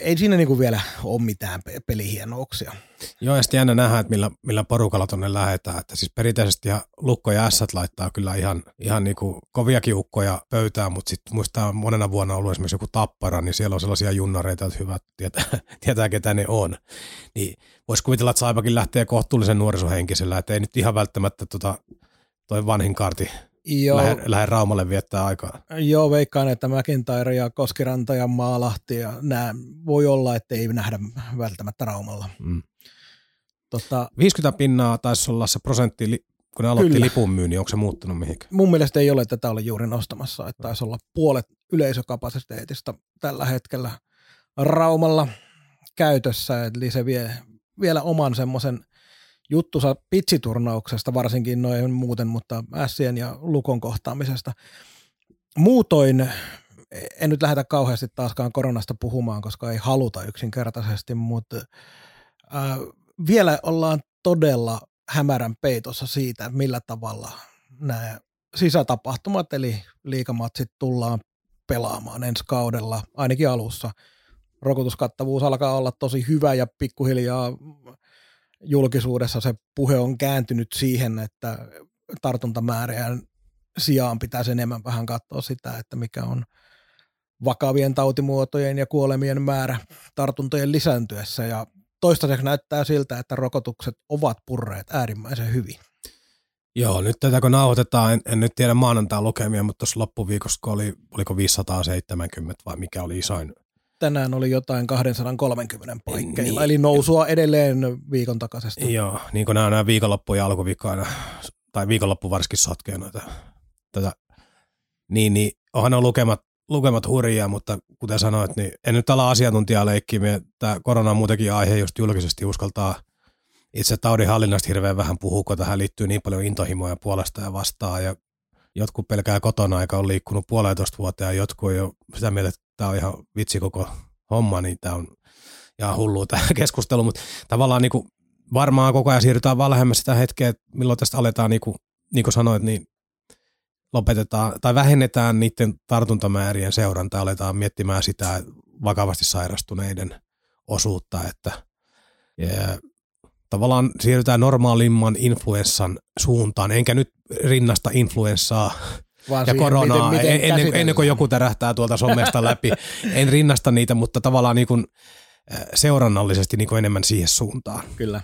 Speaker 1: ei siinä niinku vielä ole mitään pelihienouksia.
Speaker 2: Joo, ja sitten jännä nähdä, että millä, millä porukalla tuonne lähdetään. Että siis perinteisesti ja Lukko ja Ässät laittaa kyllä ihan, ihan niinku koviakin ukkoja pöytään, mutta sitten muistaa monena vuonna ollut esimerkiksi joku tappara, niin siellä on sellaisia junnareita, että hyvät tietää, tietää ketä ne on. Niin voisi kuvitella, että Saipakin lähtee kohtuullisen nuorisohenkisellä, että ei nyt ihan välttämättä tota, toi vanhin karti Joo. Lähde, lähde Raumalle viettää aikaa.
Speaker 1: Joo, veikkaan, että McIntyre ja Koskiranta ja Maalahti ja nämä voi olla, että ei nähdä välttämättä Raumalla. Mm.
Speaker 2: Tota, 50 pinnaa taisi olla se prosentti, kun ne aloitti kyllä. lipun myynnin, onko se muuttunut mihinkään?
Speaker 1: Mun mielestä ei ole tätä ole juuri nostamassa, että taisi olla puolet yleisökapasiteetista tällä hetkellä Raumalla käytössä, eli se vie vielä oman semmoisen juttusa pitsiturnauksesta, varsinkin noin muuten, mutta Sien ja Lukon kohtaamisesta. Muutoin en nyt lähdetä kauheasti taaskaan koronasta puhumaan, koska ei haluta yksinkertaisesti, mutta äh, vielä ollaan todella hämärän peitossa siitä, millä tavalla nämä sisätapahtumat eli liikamatsit tullaan pelaamaan ensi kaudella, ainakin alussa. Rokotuskattavuus alkaa olla tosi hyvä ja pikkuhiljaa julkisuudessa se puhe on kääntynyt siihen, että tartuntamäärien sijaan pitäisi enemmän vähän katsoa sitä, että mikä on vakavien tautimuotojen ja kuolemien määrä tartuntojen lisääntyessä ja toistaiseksi näyttää siltä, että rokotukset ovat purreet äärimmäisen hyvin.
Speaker 2: Joo, nyt tätä kun nauhoitetaan, en, en nyt tiedä maanantai lukemia, mutta tuossa loppuviikossa oli, oliko 570 vai mikä oli isoin
Speaker 1: tänään oli jotain 230 paikkeilla, niin. eli nousua edelleen viikon takaisesta.
Speaker 2: Joo, niin kuin nämä, nämä viikonloppu ja alkuviikko aina, tai viikonloppu varsinkin sotkee noita, tätä, niin, niin onhan ne lukemat, lukemat hurjia, mutta kuten sanoit, niin en nyt ala asiantuntijaa leikkiä, tämä korona on muutenkin aihe, just julkisesti uskaltaa itse taudin hallinnasta hirveän vähän puhuu, kun tähän liittyy niin paljon intohimoja puolesta ja vastaan ja jotkut pelkää kotona, aika on liikkunut puolentoista vuotta ja jotkut on jo sitä mieltä, että tämä on ihan vitsi koko homma, niin tämä on ihan hullua tämä keskustelu, mutta tavallaan niin kuin varmaan koko ajan siirrytään vaan lähemmäs sitä hetkeä, milloin tästä aletaan, niin kuin, niin kuin sanoit, niin lopetetaan tai vähennetään niiden tartuntamäärien seurantaa, aletaan miettimään sitä vakavasti sairastuneiden osuutta, että ja tavallaan siirrytään normaalimman influenssan suuntaan, enkä nyt rinnasta influenssaa
Speaker 1: Vaan
Speaker 2: ja
Speaker 1: siihen,
Speaker 2: koronaa
Speaker 1: miten, miten
Speaker 2: ennen, ennen kuin joku tärähtää tuolta somesta läpi. En rinnasta niitä, mutta tavallaan niin kuin seurannallisesti niin kuin enemmän siihen suuntaan.
Speaker 1: Kyllä.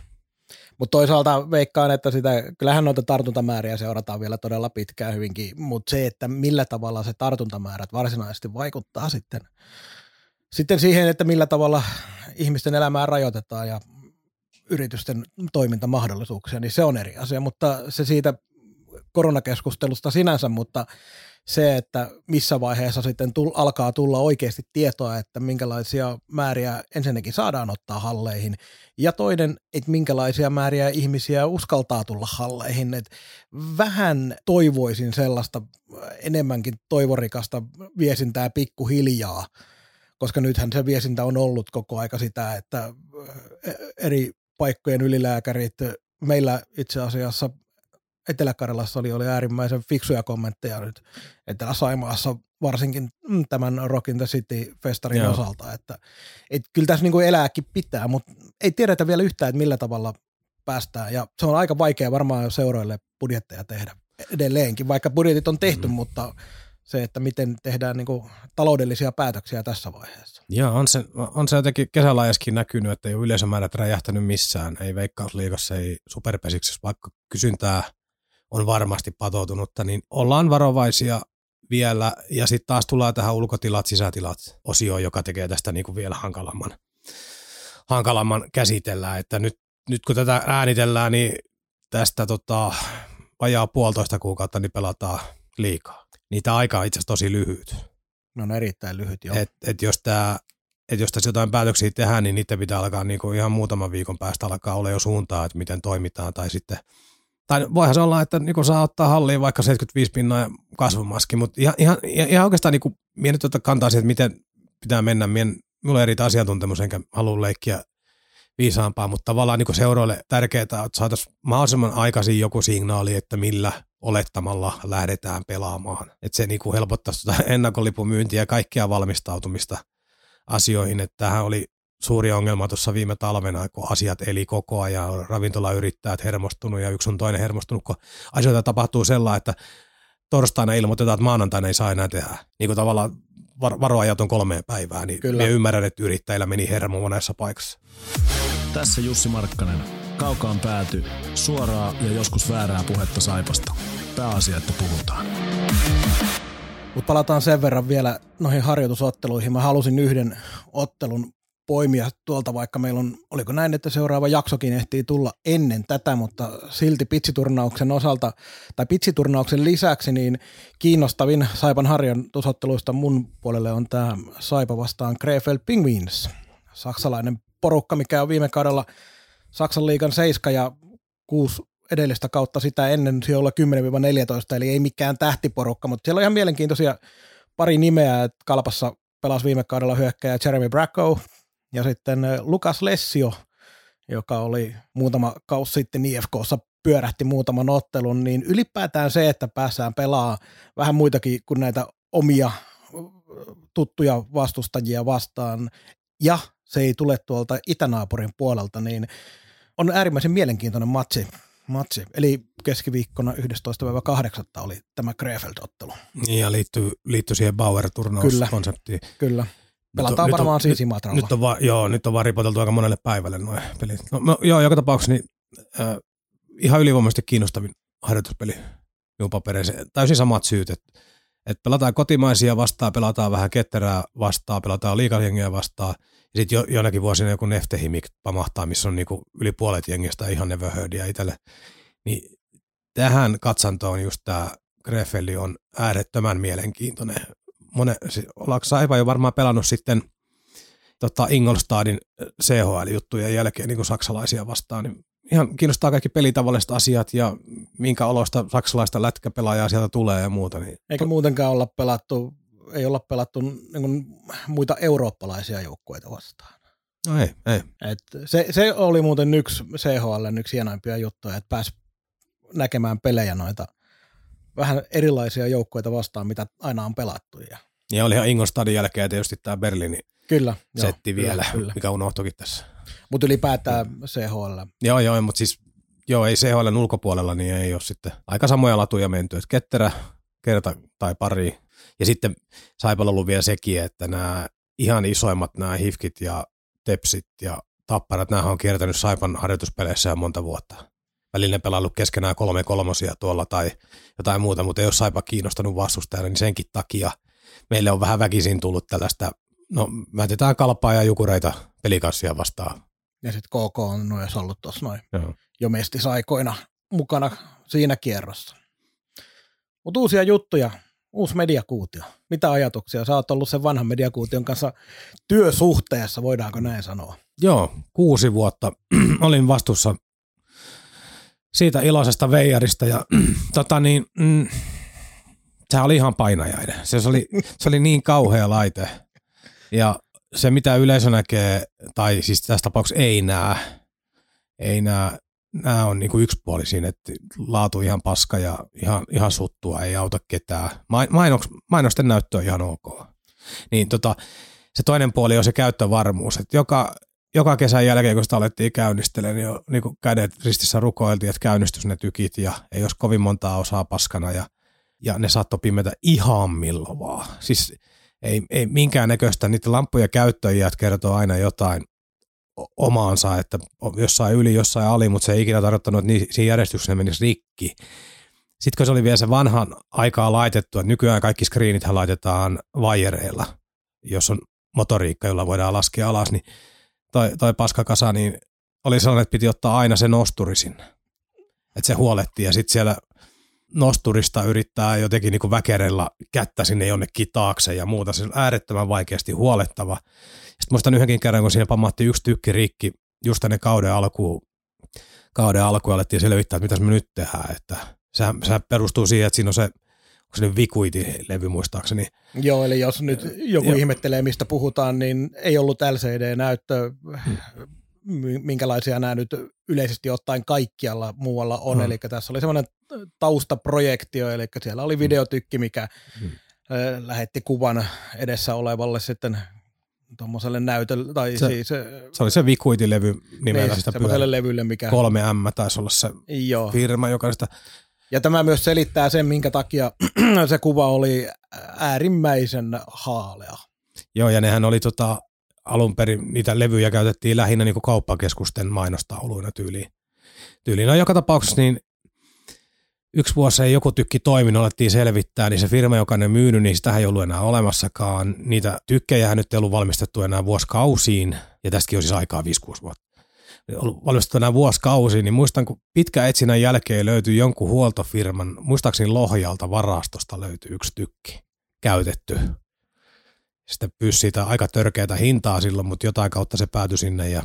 Speaker 1: Mutta toisaalta veikkaan, että sitä, kyllähän noita tartuntamääriä seurataan vielä todella pitkään hyvinkin, mutta se, että millä tavalla se tartuntamäärät varsinaisesti vaikuttaa sitten, sitten siihen, että millä tavalla ihmisten elämää rajoitetaan ja yritysten toimintamahdollisuuksia, niin se on eri asia, mutta se siitä koronakeskustelusta sinänsä, mutta se, että missä vaiheessa sitten tull, alkaa tulla oikeasti tietoa, että minkälaisia määriä ensinnäkin saadaan ottaa halleihin, ja toinen, että minkälaisia määriä ihmisiä uskaltaa tulla halleihin. Et vähän toivoisin sellaista enemmänkin toivorikasta viestintää pikkuhiljaa, koska nythän se viestintä on ollut koko aika sitä, että eri paikkojen ylilääkärit, meillä itse asiassa Etelä-Karjalassa oli, oli äärimmäisen fiksuja kommentteja nyt Etelä-Saimaassa varsinkin tämän Rock in the City-festarin
Speaker 2: Joo.
Speaker 1: osalta, että et kyllä tässä niinku elääkin pitää, mutta ei tiedetä vielä yhtään, että millä tavalla päästään ja se on aika vaikea varmaan jo seuroille budjetteja tehdä edelleenkin, vaikka budjetit on tehty, mm. mutta se, että miten tehdään niinku taloudellisia päätöksiä tässä vaiheessa.
Speaker 2: Joo, on se, on se jotenkin kesälaajaskin näkynyt, että ei ole yleisömäärät räjähtänyt missään, ei veikkausliigassa, ei superpesiksessä, vaikka kysyntää on varmasti patoutunutta, niin ollaan varovaisia vielä, ja sitten taas tullaan tähän ulkotilat, sisätilat osioon, joka tekee tästä niin kuin vielä hankalamman, hankalamman käsitellään, että nyt, nyt kun tätä äänitellään, niin tästä tota, vajaa puolitoista kuukautta niin pelataan liikaa. Niitä aika on itse asiassa tosi lyhyt.
Speaker 1: Ne on erittäin lyhyt jo.
Speaker 2: Et, et jos tää, et jos tässä jotain päätöksiä tehdään, niin niiden pitää alkaa niinku ihan muutaman viikon päästä alkaa olla jo suuntaa, että miten toimitaan. Tai sitten, tai voihan se olla, että niinku saa ottaa halliin vaikka 75 pinnaa ja kasvumaski, mutta ihan, ihan, ihan oikeastaan niinku, mie nyt ottaa kantaa siihen, että miten pitää mennä. Mien, mulla on eri asiantuntemus, enkä halua leikkiä viisaampaa, mutta tavallaan niin seuroille tärkeää, että saataisiin mahdollisimman aikaisin joku signaali, että millä olettamalla lähdetään pelaamaan. Että se niin helpottaisi tuota ennakkolipumyyntiä ja kaikkea valmistautumista asioihin. Että tämähän oli suuri ongelma tuossa viime talvena, kun asiat eli koko ajan, ravintolayrittäjät hermostunut ja yksi on toinen hermostunut, kun asioita tapahtuu sellainen, että torstaina ilmoitetaan, että maanantaina ei saa enää tehdä. Niin kuin tavallaan var- varoajat on kolmeen päivää, niin
Speaker 1: Kyllä.
Speaker 2: Ymmärrän, että yrittäjillä meni hermo monessa paikassa.
Speaker 4: Tässä Jussi Markkanen. Kaukaan pääty. Suoraa ja joskus väärää puhetta Saipasta. Pääasia, että puhutaan.
Speaker 1: Mutta palataan sen verran vielä noihin harjoitusotteluihin. Mä halusin yhden ottelun poimia tuolta, vaikka meillä on, oliko näin, että seuraava jaksokin ehtii tulla ennen tätä, mutta silti pitsiturnauksen osalta, tai pitsiturnauksen lisäksi, niin kiinnostavin Saipan harjoitusotteluista mun puolelle on tämä Saipa vastaan Krefeld Penguins, saksalainen porukka, mikä on viime kaudella Saksan liigan 7 ja 6 edellistä kautta sitä ennen sijoilla 10-14, eli ei mikään tähtiporukka, mutta siellä on ihan mielenkiintoisia pari nimeä, että Kalpassa pelasi viime kaudella hyökkäjä Jeremy Bracco ja sitten eh, Lukas Lessio, joka oli muutama kausi sitten IFKssa pyörähti muutaman ottelun, niin ylipäätään se, että päässään pelaa vähän muitakin kuin näitä omia tuttuja vastustajia vastaan, ja se ei tule tuolta itänaapurin puolelta, niin on äärimmäisen mielenkiintoinen matsi. matsi. Eli keskiviikkona 11.8. oli tämä Krefeld-ottelu.
Speaker 2: Niin ja liittyy, liittyy siihen Bauer-turnauskonseptiin.
Speaker 1: Kyllä. Pelataan
Speaker 2: nyt on-
Speaker 1: varmaan siis Imatralla.
Speaker 2: Nyt on, va, joo, nyt on vaan ripoteltu aika monelle päivälle nuo pelit. No, no, joo, joka tapauksessa niin, äh, ihan ylivoimaisesti kiinnostavin harjoituspeli minun papereissa. Täysin samat syyt, että et pelataan kotimaisia vastaan, pelataan vähän ketterää vastaan, pelataan liikajengiä vastaan. Ja sitten jo, jonakin vuosina joku Neftehimik pamahtaa, missä on niinku yli puolet jengistä ihan never heardia itselle. Niin tähän katsantoon just tämä Greffelli on äärettömän mielenkiintoinen. Mone, si- ollaanko Saipa jo varmaan pelannut sitten tota Ingolstadin CHL-juttujen jälkeen niin kuin saksalaisia vastaan, niin ihan kiinnostaa kaikki pelitavalliset asiat ja minkä olosta saksalaista lätkäpelaajaa sieltä tulee ja muuta. Niin
Speaker 1: Eikä muutenkaan olla pelattu, ei olla pelattu niin kuin muita eurooppalaisia joukkueita vastaan.
Speaker 2: No ei, ei.
Speaker 1: Et se, se, oli muuten yksi CHL yksi hienoimpia juttuja, että pääsi näkemään pelejä noita vähän erilaisia joukkueita vastaan, mitä aina on pelattu. Ja,
Speaker 2: Ja oli ihan Ingolstadin jälkeen tietysti tämä Berliini
Speaker 1: kyllä.
Speaker 2: setti
Speaker 1: joo,
Speaker 2: vielä,
Speaker 1: Kyllä, kyllä.
Speaker 2: mikä unohtuikin tässä.
Speaker 1: Mutta ylipäätään CHL.
Speaker 2: Joo, joo, mutta siis joo, ei CHL ulkopuolella, niin ei ole sitten aika samoja latuja menty. Et ketterä kerta tai pari. Ja sitten Saipalla ollut vielä sekin, että nämä ihan isoimmat nämä hifkit ja tepsit ja tapparat, nämä on kiertänyt Saipan harjoituspeleissä jo monta vuotta. Välillä ne pelaillut keskenään kolme kolmosia tuolla tai jotain muuta, mutta ei ole Saipa kiinnostanut vastustajana, niin senkin takia meille on vähän väkisin tullut tällaista, no mätetään kalpaa ja jukureita pelikassia vastaan.
Speaker 1: Ja sitten KK on myös ollut tuossa noin
Speaker 2: Joo.
Speaker 1: jo mestisaikoina mukana siinä kierrossa. Mutta uusia juttuja, uusi mediakuutio. Mitä ajatuksia? Sä oot ollut sen vanhan mediakuution kanssa työsuhteessa, voidaanko näin sanoa?
Speaker 2: Joo, kuusi vuotta olin vastuussa siitä iloisesta veijarista ja tota niin, mm, se oli ihan painajainen. Se oli, se oli niin kauhea laite. Ja se mitä yleisö näkee, tai siis tässä tapauksessa ei näe, ei näe, nämä on niinku yksipuolisiin, että laatu ihan paska ja ihan, ihan suttua, ei auta ketään. Main- Mainoks, mainosten näyttö on ihan ok. Niin tota, se toinen puoli on se käyttövarmuus, että joka, joka kesän jälkeen, kun sitä alettiin käynnistellä, niin, niin kuin kädet ristissä rukoiltiin, että käynnistys ne tykit ja ei olisi kovin montaa osaa paskana ja, ja ne saattoi pimetä ihan milloin vaan. Siis ei, ei minkään näköistä, niitä lampuja käyttäjät kertoo aina jotain omaansa, että jossain yli, jossain ali, mutta se ei ikinä tarkoittanut, että ni- siinä järjestyksessä ne menisi rikki. Sitten kun se oli vielä se vanhan aikaa laitettu, että nykyään kaikki screenithän laitetaan vajereilla, jos on motoriikka, jolla voidaan laskea alas, niin toi, toi paskakasa, niin oli sellainen, että piti ottaa aina se nosturi sinne. Että se huoletti ja sitten siellä nosturista yrittää jotenkin niin väkerellä kättä sinne jonnekin taakse ja muuta. Se on äärettömän vaikeasti huolettava. Sitten muistan yhdenkin kerran, kun siinä pamahti yksi tykki rikki just ennen kauden alkuun, kauden alkuun alettiin selvittää, että mitäs me nyt tehdään. Että sehän, sehän perustuu siihen, että siinä on se, onko se nyt Vikuiti-levy muistaakseni,
Speaker 1: Joo, eli jos nyt joku
Speaker 2: Joo.
Speaker 1: ihmettelee, mistä puhutaan, niin ei ollut LCD-näyttö, mi- minkälaisia nämä nyt yleisesti ottaen kaikkialla muualla on.
Speaker 2: Hmm.
Speaker 1: Eli tässä oli semmoinen taustaprojektio, eli siellä oli videotykki, mikä
Speaker 2: Hmm.
Speaker 1: lähetti kuvan edessä olevalle sitten tuommoiselle näytölle, tai
Speaker 2: Se-
Speaker 1: siis
Speaker 2: se oli se Vikuiti-levy nimellä
Speaker 1: niin,
Speaker 2: sitä
Speaker 1: semmoiselle
Speaker 2: pyörä.
Speaker 1: levylle, mikä...
Speaker 2: 3M taisi olla se
Speaker 1: Joo.
Speaker 2: firma, joka sitä
Speaker 1: Ja tämä myös selittää sen, minkä takia se kuva oli äärimmäisen haalea.
Speaker 2: Joo, ja nehän oli tota, alun perin, niitä levyjä käytettiin lähinnä niin kauppakeskusten mainostauluina tyyliin. tyyliin. No joka tapauksessa niin yksi vuosi ei joku tykki toiminut, alettiin selvittää, niin se firma, joka ne myynyt, niin sitä ei ollut enää olemassakaan. Niitä tykkejä nyt ei ollut valmistettu enää vuosikausiin, ja tästäkin on siis aikaa 5-6 vuotta. Ollut valmistettu enää vuosikausiin, niin muistan, kun pitkä etsinnän jälkeen löytyi jonkun huoltofirman, muistaakseni Lohjalta varastosta löytyi yksi tykki käytetty sitten pyysi siitä aika törkeätä hintaa silloin, mutta jotain kautta se päätyi sinne ja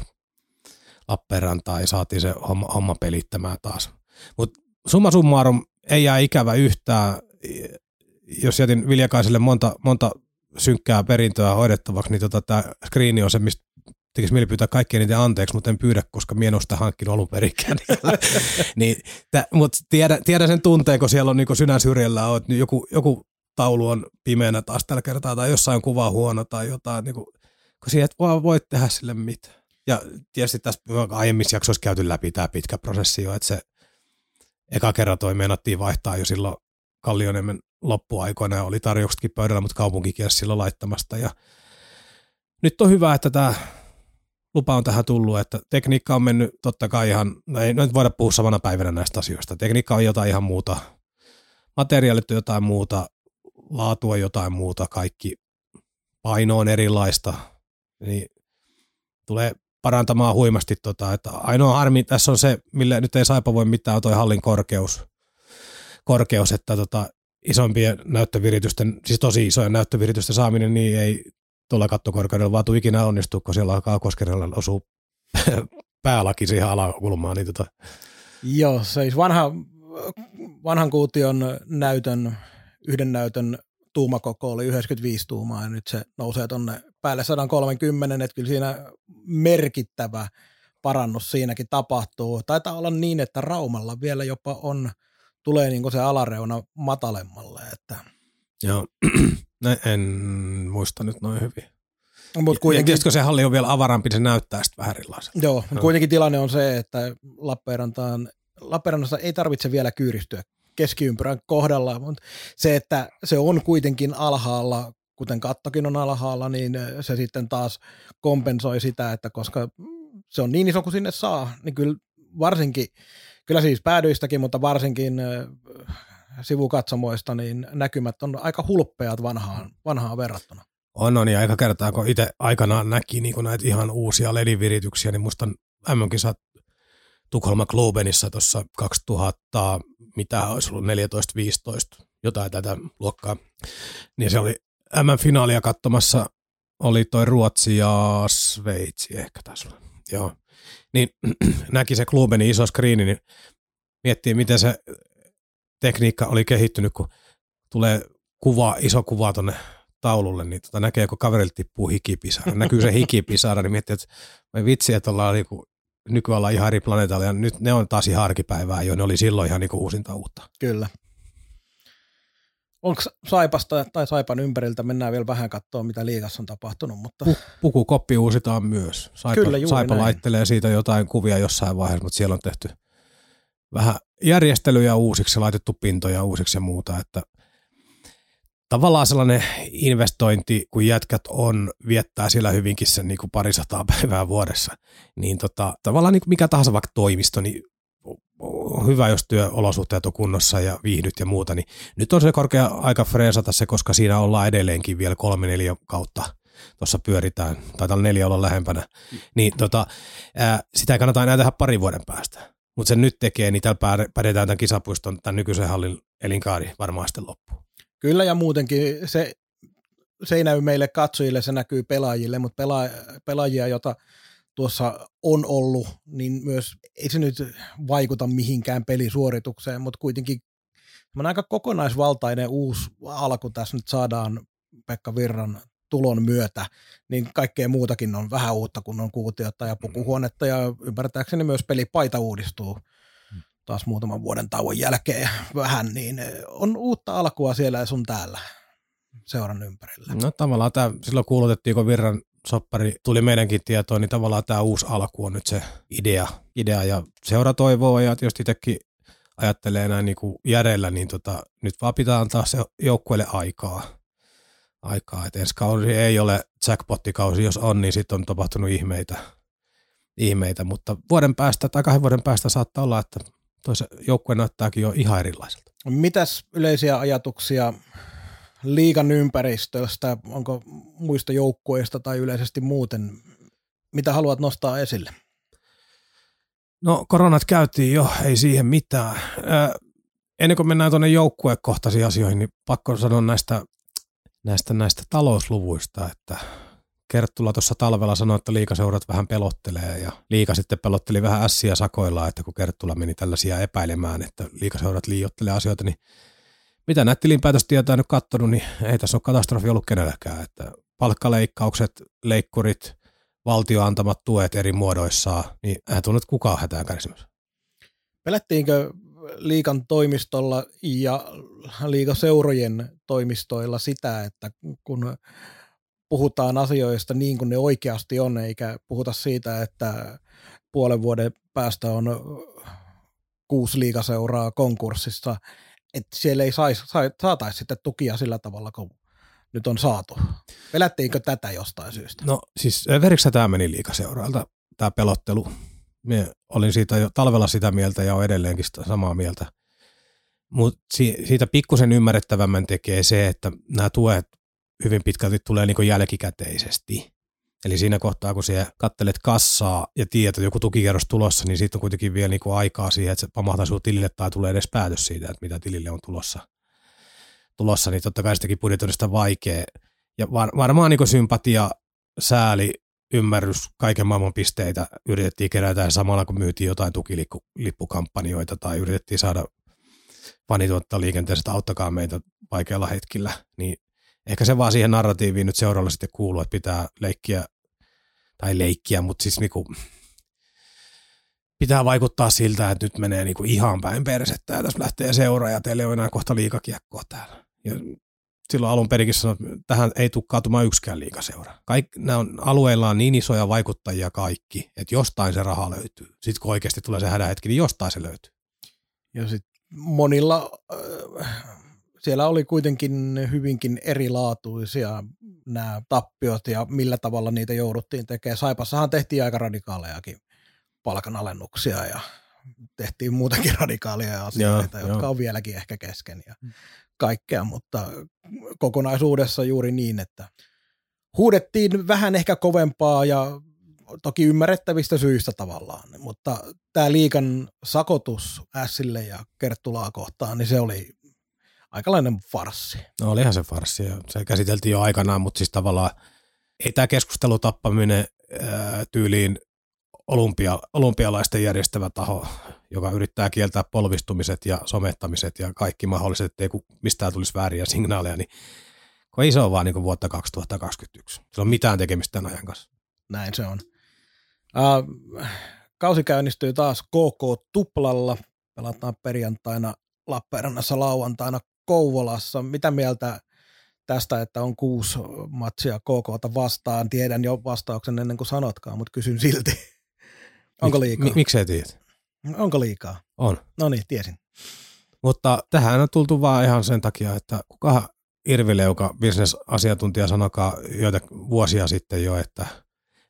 Speaker 2: Lappeenrantaan ja saatiin se homma, homma pelittämään taas. Mutta summa summarum ei jää ikävä yhtään, jos jätin Viljakaiselle monta, monta synkkää perintöä hoidettavaksi, niin tota, tämä screeni on se, mistä tekisi mieli pyytää kaikkien niitä anteeksi, mutta en pyydä, koska mie en ole sitä hankkinut alun perinkään. niin, mutta tiedän, tiedän, sen tunteen, kun siellä on niin sydän syrjällä, on, että joku, joku taulu on pimeänä taas tällä kertaa, tai jossain on kuva huono tai jotain, niin kuin, kun siihen et vaan voi tehdä sille mitään. Ja tietysti tässä aiemmissa jaksoissa käyty läpi tämä pitkä prosessi jo, että se eka kerran toi meinattiin vaihtaa jo silloin Kallioniemen loppuaikoina ja oli tarjouksetkin pöydällä, mutta kaupunki kielsi silloin laittamasta. Ja nyt on hyvä, että tämä lupa on tähän tullut, että tekniikka on mennyt totta kai ihan, no ei nyt voida puhua samana päivänä näistä asioista. Tekniikka on jotain ihan muuta, materiaalit on jotain muuta, laatu on jotain muuta, kaikki paino on erilaista, niin tulee parantamaan huimasti tota, että ainoa harmi tässä on se, millä nyt ei Saipa voi mitään, on toi hallin korkeus, korkeus että tota, isompien näyttöviritysten, siis tosi isojen näyttöviritysten saaminen, niin ei tuolla kattokorkeudella vaan tuu ikinä onnistua, kun siellä alkaa koskerella osuu päälaki siihen alakulmaan, niin tota,
Speaker 1: Joo, siis vanha, vanhan kuution näytön, yhden näytön tuumakoko oli 95 tuumaa ja nyt se nousee tuonne päälle 130, että kyllä siinä merkittävä parannus siinäkin tapahtuu. Taitaa olla niin, että Raumalla vielä jopa on, tulee niin se alareuna matalemmalle. Että.
Speaker 2: joo, Ne- en muista nyt noin hyvin.
Speaker 1: Mut
Speaker 2: Kuitenkin,
Speaker 1: kuitenkin,
Speaker 2: tietysti se halli on vielä avarampi, niin se näyttää sitten vähän erilaiselta.
Speaker 1: joo, no. kuitenkin tilanne on se, että Lappeenrantaan, Lappeenrannassa ei tarvitse vielä kyyristyä keskiympyrän kohdalla, mutta se, että se on kuitenkin alhaalla, kuten kattokin on alhaalla, niin se sitten taas kompensoi sitä, että koska se on niin iso kuin sinne saa, niin kyllä varsinkin, kyllä siis päädyistäkin, mutta varsinkin sivukatsomoista, niin näkymät on aika hulppeat vanhaan, vanhaan verrattuna.
Speaker 2: On, on, ja aika kertaa, kun itse aikanaan näki niin näitä ihan uusia ledivirityksiä, niin musta MM-kisat Tukholma Klubenissa tuossa 2000, mitä olisi ollut 14-15, jotain tätä luokkaa, niin se oli MM-finaalia katsomassa, oli toi Ruotsi ja Sveitsi ehkä olla. Joo. Niin näki se Klubenin iso screeni, niin miettii, miten se tekniikka oli kehittynyt, kun tulee kuva, iso kuva tonne taululle, niin tota näkee, kun kaverilta tippuu hikipisara. Näkyy se hikipisara, niin miettii, että vitsi, että ollaan niinku, nykyään ollaan ihan eri planeetalla, ja nyt ne on taas ihan arkipäivää jo, ne oli silloin ihan niinku uusinta uutta.
Speaker 1: Kyllä. Onko Saipasta tai Saipan ympäriltä, mennään vielä vähän katsoa, mitä liigassa on tapahtunut, mutta
Speaker 2: Pu- pukukoppi uusitaan myös. Saipa,
Speaker 1: Kyllä, juuri
Speaker 2: Saipa
Speaker 1: näin.
Speaker 2: laittelee siitä jotain kuvia jossain vaiheessa, mutta siellä on tehty vähän järjestelyjä uusiksi, laitettu pintoja uusiksi ja muuta, että tavallaan sellainen investointi, kun jätkät on, viettää siellä hyvinkin sen niin kuin parisataa päivää vuodessa, niin tota, tavallaan niin kuin mikä tahansa vaikka toimisto, niin on hyvä, jos työolosuhteet on kunnossa ja viihdyt ja muuta, niin nyt on se korkea aika freesata se, koska siinä ollaan edelleenkin vielä kolme neljä kautta tuossa pyöritään, tai tällä neljä olla lähempänä, niin tota, ää, sitä ei kannata enää tehdä parin vuoden päästä. Mutta sen nyt tekee, niin täällä pädetään tämän kisapuiston, tämän nykyisen hallin elinkaari varmaan sitten loppuun.
Speaker 1: kyllä ja muutenkin se, se ei näy meille katsojille, se näkyy pelaajille, mutta pela- pelaajia, jota tuossa on ollut, niin myös ei se nyt vaikuta mihinkään pelisuoritukseen, mutta kuitenkin semmoinen aika kokonaisvaltainen uusi alku tässä nyt saadaan Pekka Virran tulon myötä, niin kaikkea muutakin on vähän uutta, kun on kuutiota ja pukuhuonetta ja ymmärtääkseni myös pelipaita uudistuu taas muutaman vuoden tauon jälkeen vähän, niin on uutta alkua siellä ja sun täällä seuran ympärillä.
Speaker 2: No tavallaan tämä, silloin kuulutettiin, kun Virran soppari tuli meidänkin tietoon, niin tavallaan tämä uusi alku on nyt se idea. idea ja seura toivoo ja tietysti itsekin ajattelee näin niin kuin järjellä, niin tota, nyt vaan pitää antaa se joukkueelle aikaa. Aikaa. Et ensi kausi ei ole jackpottikausi, jos on, niin sitten on tapahtunut ihmeitä. ihmeitä. Mutta vuoden päästä tai kahden vuoden päästä saattaa olla, että toisen joukkue näyttääkin jo ihan erilaiselta.
Speaker 1: Mitäs yleisiä ajatuksia liigan ympäristöstä, onko muista joukkueista tai yleisesti muuten, mitä haluat nostaa esille?
Speaker 2: No koronat käytiin jo, ei siihen mitään. Ää, ennen kuin mennään tuonne joukkuekohtaisiin asioihin, niin pakko sanoa näistä, näistä, näistä talousluvuista, että Kerttula tuossa talvella sanoi, että liikaseurat vähän pelottelee ja liika sitten pelotteli vähän ässiä sakoilla, että kun Kerttula meni tällaisia epäilemään, että liikaseurat liiottelee asioita, niin mitä näitä tilinpäätöstietoja nyt katsonut, niin ei tässä ole katastrofi ollut kenelläkään, että palkkaleikkaukset, leikkurit, valtio antamat tuet eri muodoissaan, niin eihän tunnet kukaan hätään kärsimässä.
Speaker 1: Pelättiinkö liikan toimistolla ja liikaseurojen toimistoilla sitä, että kun puhutaan asioista niin kuin ne oikeasti on, eikä puhuta siitä, että puolen vuoden päästä on kuusi liikaseuraa konkurssissa, että siellä ei sais, saataisi sitten tukia sillä tavalla, kun nyt on saatu. Pelättiinkö tätä jostain syystä?
Speaker 2: No siis verikö tämä meni liikaseuraalta, tämä pelottelu? Mie olin siitä jo talvella sitä mieltä ja olen edelleenkin sitä samaa mieltä. Mutta si- siitä pikkusen ymmärrettävämmän tekee se, että nämä tuet hyvin pitkälti tulee niin jälkikäteisesti. Eli siinä kohtaa, kun sä kattelet kassaa ja tiedät, että joku tukikierros tulossa, niin siitä on kuitenkin vielä niin aikaa siihen, että se pamahtaa sinun tilille tai tulee edes päätös siitä, että mitä tilille on tulossa. tulossa niin totta kai sitäkin budjetoinnista vaikea. Ja var, varmaan niin sympatia, sääli ymmärrys kaiken maailman pisteitä yritettiin kerätä samalla kun myytiin jotain tukilippukampanjoita tai yritettiin saada fanituotta liikenteessä, että auttakaa meitä vaikealla hetkillä, niin ehkä se vaan siihen narratiiviin nyt seuraavalle sitten kuuluu, että pitää leikkiä, tai leikkiä, mutta siis niinku, pitää vaikuttaa siltä, että nyt menee niinku ihan päin persettä ja tässä lähtee seura ja teille on enää kohta liikakiekkoa täällä. Ja silloin alun perinkin sanoi, että tähän ei tule kaatumaan yksikään liikaseura. Kaik, nämä on, alueilla on niin isoja vaikuttajia kaikki, että jostain se raha löytyy. Sitten kun oikeasti tulee se hädähetki, niin jostain se löytyy.
Speaker 1: Ja sitten monilla, äh, siellä oli kuitenkin hyvinkin erilaatuisia nämä tappiot ja millä tavalla niitä jouduttiin tekemään. Saipassahan tehtiin aika radikaalejakin palkanalennuksia ja tehtiin muutakin radikaalia asioita, joo, jotka joo. on vieläkin ehkä kesken ja mm. Kaikkea, mutta kokonaisuudessa juuri niin, että huudettiin vähän ehkä kovempaa ja toki ymmärrettävistä syistä tavallaan, mutta tämä liikan sakotus Ässille ja Kerttulaa kohtaan, niin se oli aikalainen farssi.
Speaker 2: No olihan se farssi ja se käsiteltiin jo aikanaan, mutta siis tavallaan ei tämä tyyliin olympia, olympialaisten järjestävä taho, joka yrittää kieltää polvistumiset ja somettamiset ja kaikki mahdolliset, ettei mistään tulisi vääriä signaaleja, niin kun ei se ole vaan niin vuotta 2021. Se on mitään tekemistä tämän ajan kanssa.
Speaker 1: Näin se on. Uh, kausi käynnistyy taas KK Tuplalla. Pelataan perjantaina Lappeenrannassa lauantaina Kouvolassa. Mitä mieltä tästä, että on kuusi matsia KKta vastaan? Tiedän jo vastauksen ennen kuin sanotkaan, mutta kysyn silti. Onko liikaa?
Speaker 2: Mik, miksei tiedä?
Speaker 1: Onko liikaa?
Speaker 2: On.
Speaker 1: No niin, tiesin.
Speaker 2: Mutta tähän on tultu vaan ihan sen takia, että kuka Irvileuka, bisnesasiantuntija, sanokaa joita vuosia sitten jo, että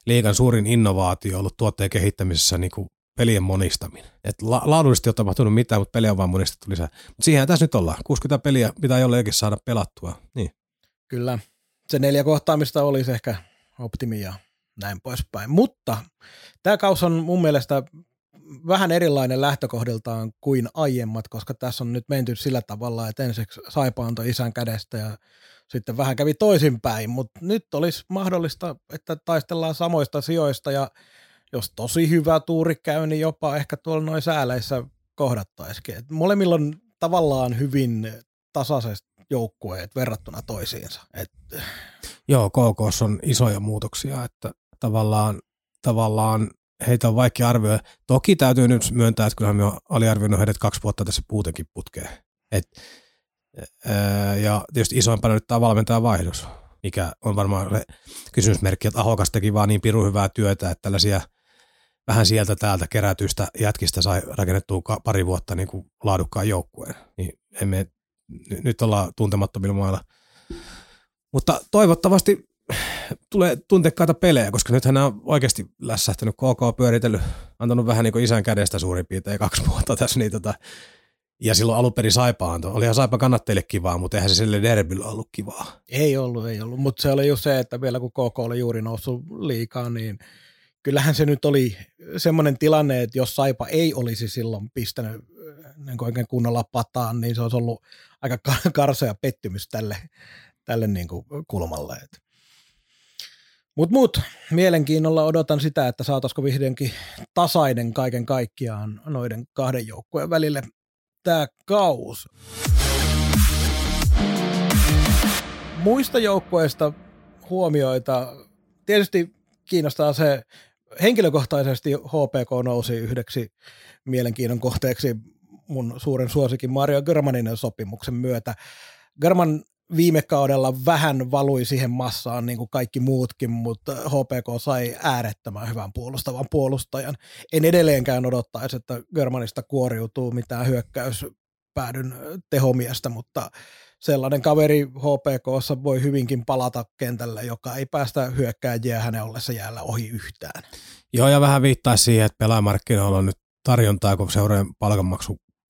Speaker 2: liikan suurin innovaatio on ollut tuotteen kehittämisessä niin kuin pelien monistaminen. Et la- laadullisesti ei ole tapahtunut mitään, mutta peliä on vaan monistettu lisää. Mutta siihen tässä nyt ollaan. 60 peliä pitää jollekin saada pelattua. Niin.
Speaker 1: Kyllä. Se neljä kohtaamista olisi ehkä optimia näin poispäin. Mutta tämä kaus on mun mielestä vähän erilainen lähtökohdiltaan kuin aiemmat, koska tässä on nyt menty sillä tavalla, että ensiksi Saipa antoi isän kädestä ja sitten vähän kävi toisinpäin, mutta nyt olisi mahdollista, että taistellaan samoista sijoista ja jos tosi hyvä tuuri käy, niin jopa ehkä tuolla noin sääleissä kohdattaisikin. Et molemmilla on tavallaan hyvin tasaiset joukkueet verrattuna toisiinsa. Et...
Speaker 2: Joo, KK on isoja muutoksia, että tavallaan, tavallaan heitä on vaikea arvioida. Toki täytyy nyt myöntää, että kyllähän me on aliarvioinut heidät kaksi vuotta tässä puutenkin putkeen. Et, ja tietysti isoimpana nyt tämä valmentajan vaihdos, mikä on varmaan kysymysmerkki, että Ahokas teki vaan niin pirun hyvää työtä, että tällaisia vähän sieltä täältä kerätyistä jätkistä sai rakennettua pari vuotta niin kuin laadukkaan joukkueen. Niin emme, nyt ollaan tuntemattomilla mailla. Mutta toivottavasti tulee tuntekkaita pelejä, koska nythän on oikeasti lässähtänyt KK pyöritellyt, antanut vähän niin kuin isän kädestä suurin piirtein kaksi vuotta tässä, niin tota, ja silloin alun perin Saipa antoi. Olihan Saipa kannattajille kivaa, mutta eihän se sille derbyllä ollut kivaa.
Speaker 1: Ei ollut, ei ollut. Mutta se oli just se, että vielä kun KK oli juuri noussut liikaa, niin kyllähän se nyt oli semmoinen tilanne, että jos Saipa ei olisi silloin pistänyt niin oikein kunnolla pataan, niin se olisi ollut aika karsea pettymys tälle, tälle niin kuin kulmalle. Mutta mut, mielenkiinnolla odotan sitä, että saataisiko vihdoinkin tasainen kaiken kaikkiaan noiden kahden joukkueen välille tämä kaus. Muista joukkueista huomioita. Tietysti kiinnostaa se, henkilökohtaisesti HPK nousi yhdeksi mielenkiinnon kohteeksi mun suuren suosikin Mario Germaninen sopimuksen myötä. German viime kaudella vähän valui siihen massaan niin kuin kaikki muutkin, mutta HPK sai äärettömän hyvän puolustavan puolustajan. En edelleenkään odottaisi, että Germanista kuoriutuu mitään hyökkäyspäädyn tehomiestä, mutta sellainen kaveri HPKssa voi hyvinkin palata kentälle, joka ei päästä hyökkääjiä hänen ollessa jäällä ohi yhtään.
Speaker 2: Joo, ja vähän viittaa siihen, että pelaamarkkinoilla on nyt tarjontaa, kun seurojen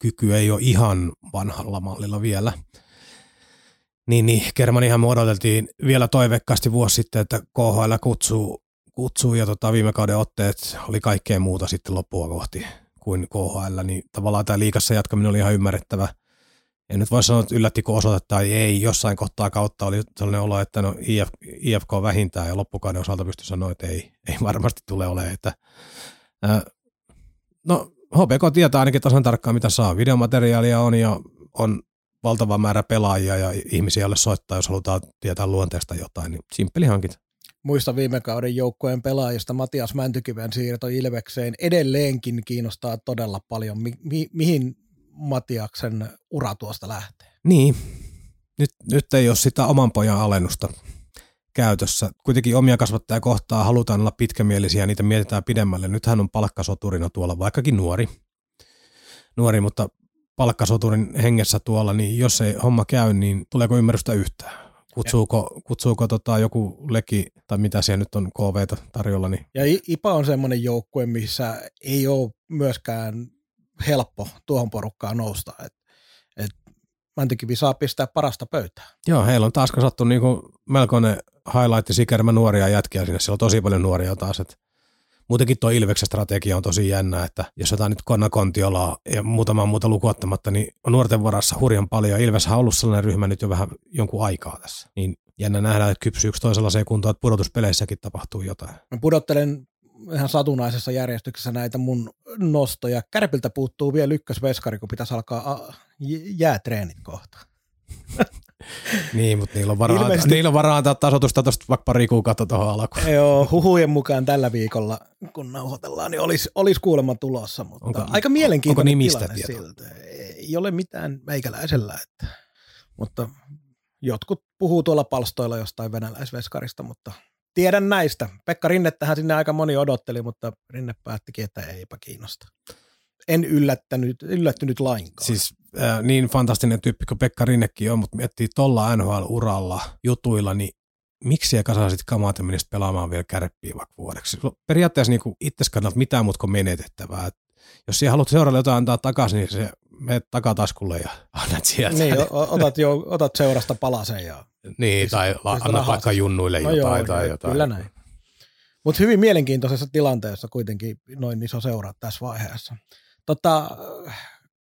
Speaker 2: palkanmaksukyky ei ole ihan vanhalla mallilla vielä – niin, niin Germanihan me odoteltiin vielä toivekkaasti vuosi sitten, että KHL kutsuu, kutsuu ja tota, viime kauden otteet oli kaikkea muuta sitten loppua kohti kuin KHL, niin tavallaan tämä liikassa jatkaminen oli ihan ymmärrettävä. En nyt voi sanoa, että yllättikö osoite tai ei. Jossain kohtaa kautta oli sellainen olo, että no IF, IFK vähintään ja loppukauden osalta pystyi sanoa, että ei, ei varmasti tule olemaan. Että, ää, no HPK tietää ainakin tasan tarkkaan, mitä saa. Videomateriaalia on ja on valtava määrä pelaajia ja ihmisiä, joille soittaa, jos halutaan tietää luonteesta jotain, niin simppeli hankinta.
Speaker 1: Muista viime kauden joukkueen pelaajista Matias Mäntykiven siirto Ilvekseen edelleenkin kiinnostaa todella paljon. Mi- mi- mihin Matiaksen ura tuosta lähtee?
Speaker 2: Niin, nyt, nyt ei ole sitä oman pojan alennusta käytössä. Kuitenkin omia kasvattajia kohtaa halutaan olla pitkämielisiä ja niitä mietitään pidemmälle. Nyt hän on palkkasoturina tuolla, vaikkakin nuori. Nuori, mutta palkkasoturin hengessä tuolla, niin jos ei homma käy, niin tuleeko ymmärrystä yhtään? Kutsuuko, kutsuuko tota joku leki tai mitä siellä nyt on KV tarjolla? Niin...
Speaker 1: Ja IPA on semmoinen joukkue, missä ei ole myöskään helppo tuohon porukkaan nousta. Et, Mäntykivi saa pistää parasta pöytää.
Speaker 2: Joo, heillä on taas kasattu niinku melkoinen highlight-sikermä nuoria jätkiä sinne. Siellä on tosi paljon nuoria taas. Et muutenkin tuo Ilveksen strategia on tosi jännä, että jos jotain nyt Konna Kontiolaa ja muutama muuta lukuottamatta, niin on nuorten varassa hurjan paljon. Ilves on ollut sellainen ryhmä nyt jo vähän jonkun aikaa tässä. Niin jännä nähdä, että kypsyy yksi toisella se kuntoon, että pudotuspeleissäkin tapahtuu jotain.
Speaker 1: Mä pudottelen ihan satunnaisessa järjestyksessä näitä mun nostoja. Kärpiltä puuttuu vielä ykkösveskari, kun pitäisi alkaa jäätreenit kohta.
Speaker 2: niin, mutta niillä on varaa, Ilmeisesti... niillä on varaa antaa tasotusta tuosta vaikka pari kuukautta tuohon alkuun.
Speaker 1: Joo, huhujen mukaan tällä viikolla, kun nauhoitellaan, niin olisi, olisi kuulemma tulossa, mutta onko, aika mielenkiintoinen onko nimistä siltä. Ei ole mitään meikäläisellä, että, mutta jotkut puhuu tuolla palstoilla jostain venäläisveskarista, mutta tiedän näistä. Pekka Rinnettähän sinne aika moni odotteli, mutta Rinne päättikin, että eipä kiinnosta. En yllättänyt, yllättynyt lainkaan.
Speaker 2: Siis äh, niin fantastinen tyyppi kuin Pekka Rinnekin on, mutta miettii tuolla NHL-uralla jutuilla, niin miksi ei kasa sitten kamaa, menisit pelaamaan vielä kärppiä vaikka vuodeksi. Periaatteessa niin itse kannalta mitään muuta kuin menetettävää. Et jos siellä haluat seuraavalle jotain antaa takaisin, niin se menet takataskulle ja annat sieltä.
Speaker 1: Niin, otat, jo, otat seurasta palasen ja...
Speaker 2: Niin, tai anna vaikka junnuille no jotain joo, tai jotain.
Speaker 1: Kyllä näin. Mutta hyvin mielenkiintoisessa tilanteessa kuitenkin noin iso seura tässä vaiheessa. Tota,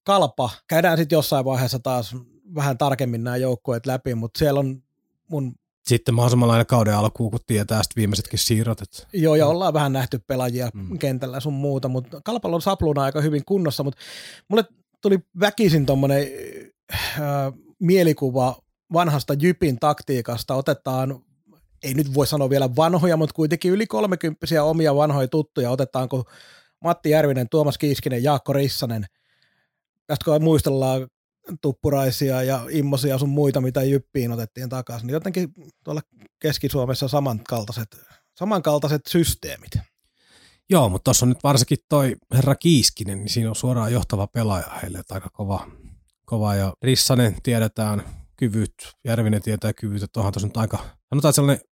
Speaker 1: kalpa, käydään sitten jossain vaiheessa taas vähän tarkemmin nämä joukkueet läpi, mutta siellä on mun
Speaker 2: sitten mahdollisimman aina kauden alkuun, kun tietää sitten viimeisetkin siirrot. Että...
Speaker 1: Joo, ja ollaan vähän nähty pelaajia mm. kentällä sun muuta, mutta Kalpalla on sapluna aika hyvin kunnossa, mutta mulle tuli väkisin tuommoinen äh, mielikuva vanhasta Jypin taktiikasta. Otetaan, ei nyt voi sanoa vielä vanhoja, mutta kuitenkin yli kolmekymppisiä omia vanhoja tuttuja. Otetaanko Matti Järvinen, Tuomas Kiiskinen, Jaakko Rissanen. Tästä kun muistellaan tuppuraisia ja immosia sun muita, mitä Jyppiin otettiin takaisin, niin jotenkin tuolla Keski-Suomessa samankaltaiset, samankaltaiset systeemit.
Speaker 2: Joo, mutta tuossa on nyt varsinkin toi herra Kiiskinen, niin siinä on suoraan johtava pelaaja heille, että aika kova, kova ja Rissanen tiedetään kyvyt, Järvinen tietää kyvyt, että onhan tuossa nyt aika, sanotaan sellainen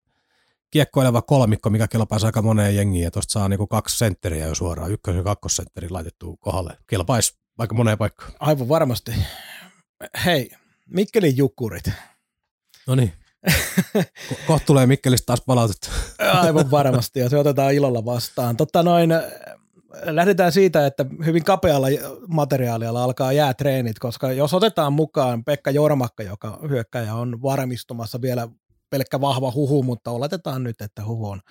Speaker 2: kiekkoileva kolmikko, mikä kelpaisi aika moneen jengiin, ja tuosta saa niinku kaksi sentteriä jo suoraan, ykkös- ja kakkosentteri laitettu kohdalle. Kelpaisi aika moneen paikkaan.
Speaker 1: Aivan varmasti. Hei, Mikkelin jukkurit.
Speaker 2: No niin. Ko- kohta tulee Mikkelistä taas palautetta.
Speaker 1: Aivan varmasti, ja se otetaan ilolla vastaan. Totta noin, lähdetään siitä, että hyvin kapealla materiaalilla alkaa jäätreenit, koska jos otetaan mukaan Pekka Jormakka, joka hyökkäjä on varmistumassa vielä pelkkä vahva huhu, mutta oletetaan nyt, että huhu on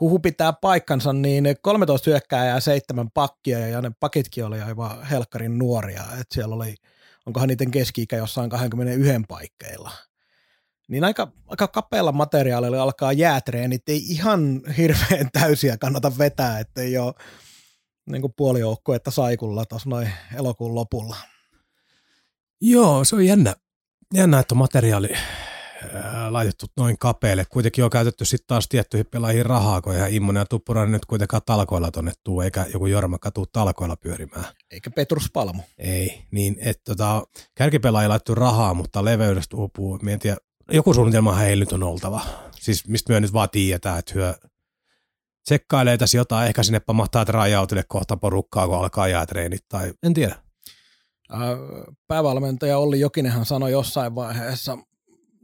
Speaker 1: huhu pitää paikkansa, niin 13 hyökkääjää ja seitsemän pakkia, ja ne pakitkin oli aivan helkkarin nuoria, että siellä oli, onkohan niiden keski-ikä jossain 21 paikkeilla. Niin aika, aika kapealla materiaalilla alkaa jäätreenit, ei ihan hirveän täysiä kannata vetää, ettei ole niin kuin että saikulla tuossa noin elokuun lopulla.
Speaker 2: Joo, se on jännä, jännä että materiaali laitettu noin kapealle. Kuitenkin on käytetty sitten taas tiettyihin pelaajiin rahaa, kun ihan Immonen ja Tuppurainen nyt kuitenkaan talkoilla tonne tuu, eikä joku Jormakka tuu talkoilla pyörimään.
Speaker 1: Eikä Petrus Palmu.
Speaker 2: Ei, niin että tota, kärkipelaaja laittu rahaa, mutta leveydestä uupuu. Mie tiedä, joku suunnitelma heillä nyt on oltava. Siis mistä me nyt vaan tiedetään, että hyö tsekkailee tässä jotain, ehkä sinne pamahtaa rajautille kohta porukkaa, kun alkaa jäätreenit, tai en tiedä.
Speaker 1: Päävalmentaja Olli Jokinenhan sanoi jossain vaiheessa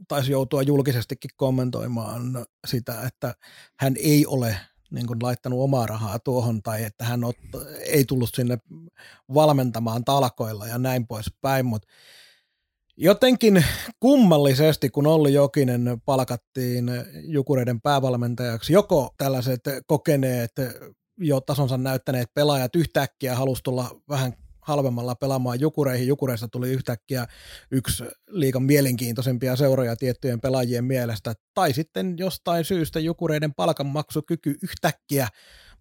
Speaker 1: taisi joutua julkisestikin kommentoimaan sitä, että hän ei ole niin kuin laittanut omaa rahaa tuohon tai että hän ot, ei tullut sinne valmentamaan talkoilla ja näin poispäin, mutta Jotenkin kummallisesti, kun Olli Jokinen palkattiin Jukureiden päävalmentajaksi, joko tällaiset kokeneet, jo tasonsa näyttäneet pelaajat yhtäkkiä halusi tulla vähän halvemmalla pelaamaan Jukureihin. Jukureista tuli yhtäkkiä yksi liikan mielenkiintoisempia seuroja tiettyjen pelaajien mielestä. Tai sitten jostain syystä Jukureiden palkanmaksukyky yhtäkkiä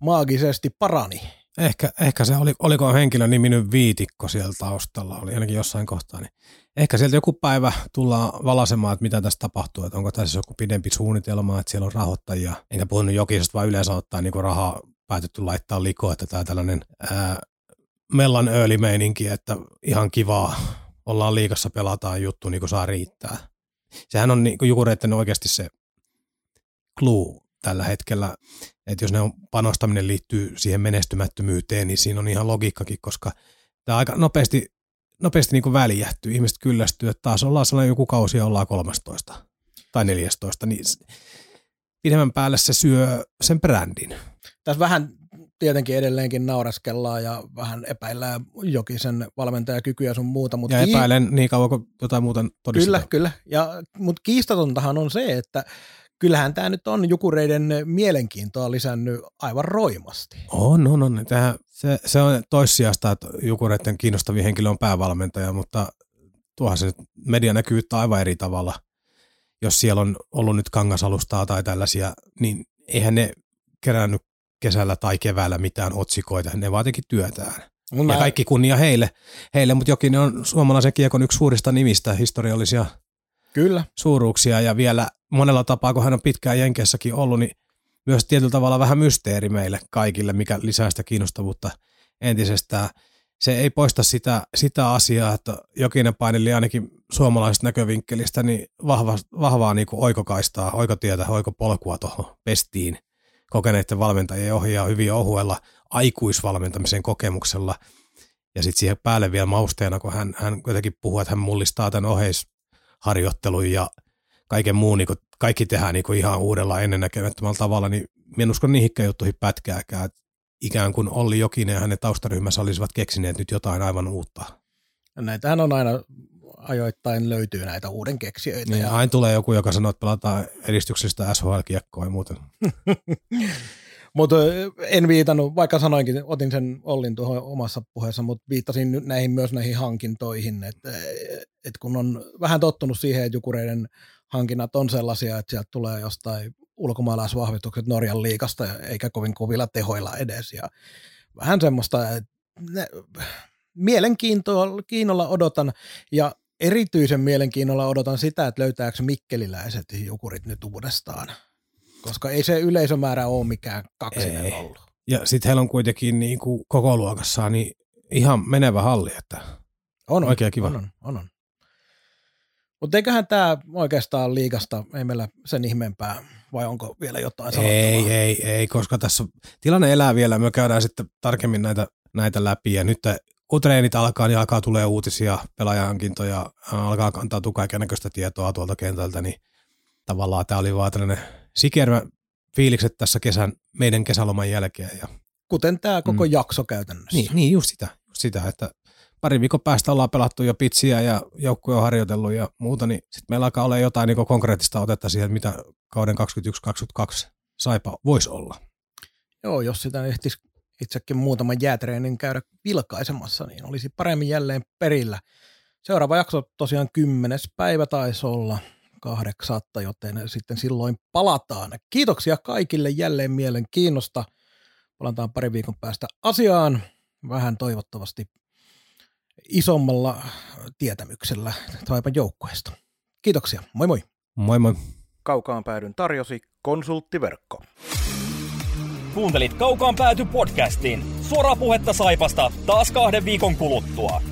Speaker 1: maagisesti parani.
Speaker 2: Ehkä, ehkä se oli, oliko henkilö niminyt Viitikko siellä taustalla, oli ainakin jossain kohtaa, niin ehkä sieltä joku päivä tullaan valasemaan, että mitä tässä tapahtuu, että onko tässä joku pidempi suunnitelma, että siellä on rahoittajia, enkä puhunut jokisesta, vaan yleensä ottaa niin rahaa päätetty laittaa likoon, että tämä tällainen ää, mellan öölimeininki, että ihan kivaa, ollaan liikassa, pelataan juttu, niin kuin saa riittää. Sehän on niin jukureiden oikeasti se clue tällä hetkellä, että jos ne on, panostaminen liittyy siihen menestymättömyyteen, niin siinä on ihan logiikkakin, koska tämä aika nopeasti, nopeasti niin kuin väljähtyy, ihmiset kyllästyy, että taas ollaan sellainen joku kausi ja ollaan 13 tai 14, niin pidemmän päälle se syö sen brändin.
Speaker 1: Tässä vähän tietenkin edelleenkin nauraskellaan ja vähän epäillään Jokisen valmentajakykyä sun muuta. Mutta
Speaker 2: ja epäilen niin kauan kuin jotain muuta todistetaan.
Speaker 1: Kyllä, kyllä. Ja, mutta kiistatontahan on se, että kyllähän tämä nyt on Jukureiden mielenkiintoa lisännyt aivan roimasti.
Speaker 2: On, on, on. Tähän, se, se on toissijasta, että Jukureiden kiinnostavin henkilö on päävalmentaja, mutta tuohan se media näkyy aivan eri tavalla. Jos siellä on ollut nyt kangasalustaa tai tällaisia, niin eihän ne kerännyt kesällä tai keväällä mitään otsikoita, ne vaan teki työtään. Mä... Ja kaikki kunnia heille, heille mutta jokin on suomalaisen kiekon yksi suurista nimistä, historiallisia
Speaker 1: Kyllä.
Speaker 2: suuruuksia ja vielä monella tapaa, kun hän on pitkään Jenkessäkin ollut, niin myös tietyllä tavalla vähän mysteeri meille kaikille, mikä lisää sitä kiinnostavuutta entisestään. Se ei poista sitä, sitä asiaa, että Jokinen paineli ainakin suomalaisesta näkövinkkelistä niin vahva, vahvaa niin kuin oikokaistaa, oikotietä, oikopolkua tuohon pestiin kokeneiden valmentajien ohjaa hyvin ohuella aikuisvalmentamisen kokemuksella. Ja sitten siihen päälle vielä mausteena, kun hän, hän jotenkin puhuu, että hän mullistaa tämän oheisharjoittelun ja kaiken muun, niin kun kaikki tehdään niin ihan uudella ennennäkemättömällä tavalla, niin en usko niihinkään juttuihin pätkääkään. Että ikään kuin Olli Jokinen ja hänen taustaryhmässä olisivat keksineet nyt jotain aivan uutta.
Speaker 1: Näitähän on aina ajoittain löytyy näitä uuden keksijöitä.
Speaker 2: Niin, ja... Aina tulee joku, joka sanoo, että pelataan edistyksellistä SHL-kiekkoa ja muuten.
Speaker 1: mutta en viitannut, vaikka sanoinkin, otin sen Ollin tuohon omassa puheessa, mutta viittasin näihin myös näihin hankintoihin, että, että kun on vähän tottunut siihen, että jukureiden hankinnat on sellaisia, että sieltä tulee jostain ulkomaalaisvahvistukset Norjan liikasta, eikä kovin kovilla tehoilla edes. Ja vähän semmoista, että ne, mielenkiinnolla odotan, ja erityisen mielenkiinnolla odotan sitä, että löytääkö mikkeliläiset jukurit nyt uudestaan. Koska ei se yleisömäärä ole mikään kaksinen ei. ollut.
Speaker 2: Ja sitten heillä on kuitenkin niin kuin koko luokassaan niin ihan menevä halli, että on, oikein kiva.
Speaker 1: On, on, on. on. Mutta eiköhän tämä oikeastaan liikasta, ei meillä sen ihmeempää, vai onko vielä jotain sanottavaa?
Speaker 2: Ei, ei, ei, koska tässä tilanne elää vielä, me käydään sitten tarkemmin näitä, näitä läpi, ja nyt kun treenit alkaa, niin alkaa tulee uutisia, pelaajahankintoja, alkaa kantaa kaiken näköistä tietoa tuolta kentältä, niin tavallaan tämä oli vaan tällainen sikermä fiilikset tässä kesän, meidän kesäloman jälkeen. Ja,
Speaker 1: Kuten tämä koko mm. jakso käytännössä.
Speaker 2: Niin, niin just sitä, just sitä, että pari viikon päästä ollaan pelattu jo pitsiä ja joukkue on harjoitellut ja muuta, niin sitten meillä alkaa olla jotain niin konkreettista otetta siihen, mitä kauden 2021-2022 saipa voisi olla.
Speaker 1: Joo, jos sitä ehtisi itsekin muutaman jäätreenin käydä vilkaisemassa, niin olisi paremmin jälleen perillä. Seuraava jakso tosiaan kymmenes päivä taisi olla kahdeksatta, joten sitten silloin palataan. Kiitoksia kaikille jälleen mielenkiinnosta. Palataan pari viikon päästä asiaan. Vähän toivottavasti isommalla tietämyksellä Taipan joukkueesta. Kiitoksia. Moi moi.
Speaker 2: Moi moi.
Speaker 5: Kaukaan päädyn tarjosi konsulttiverkko.
Speaker 6: Kuuntelit Kaukaan pääty podcastin. Suoraa puhetta Saipasta taas kahden viikon kuluttua.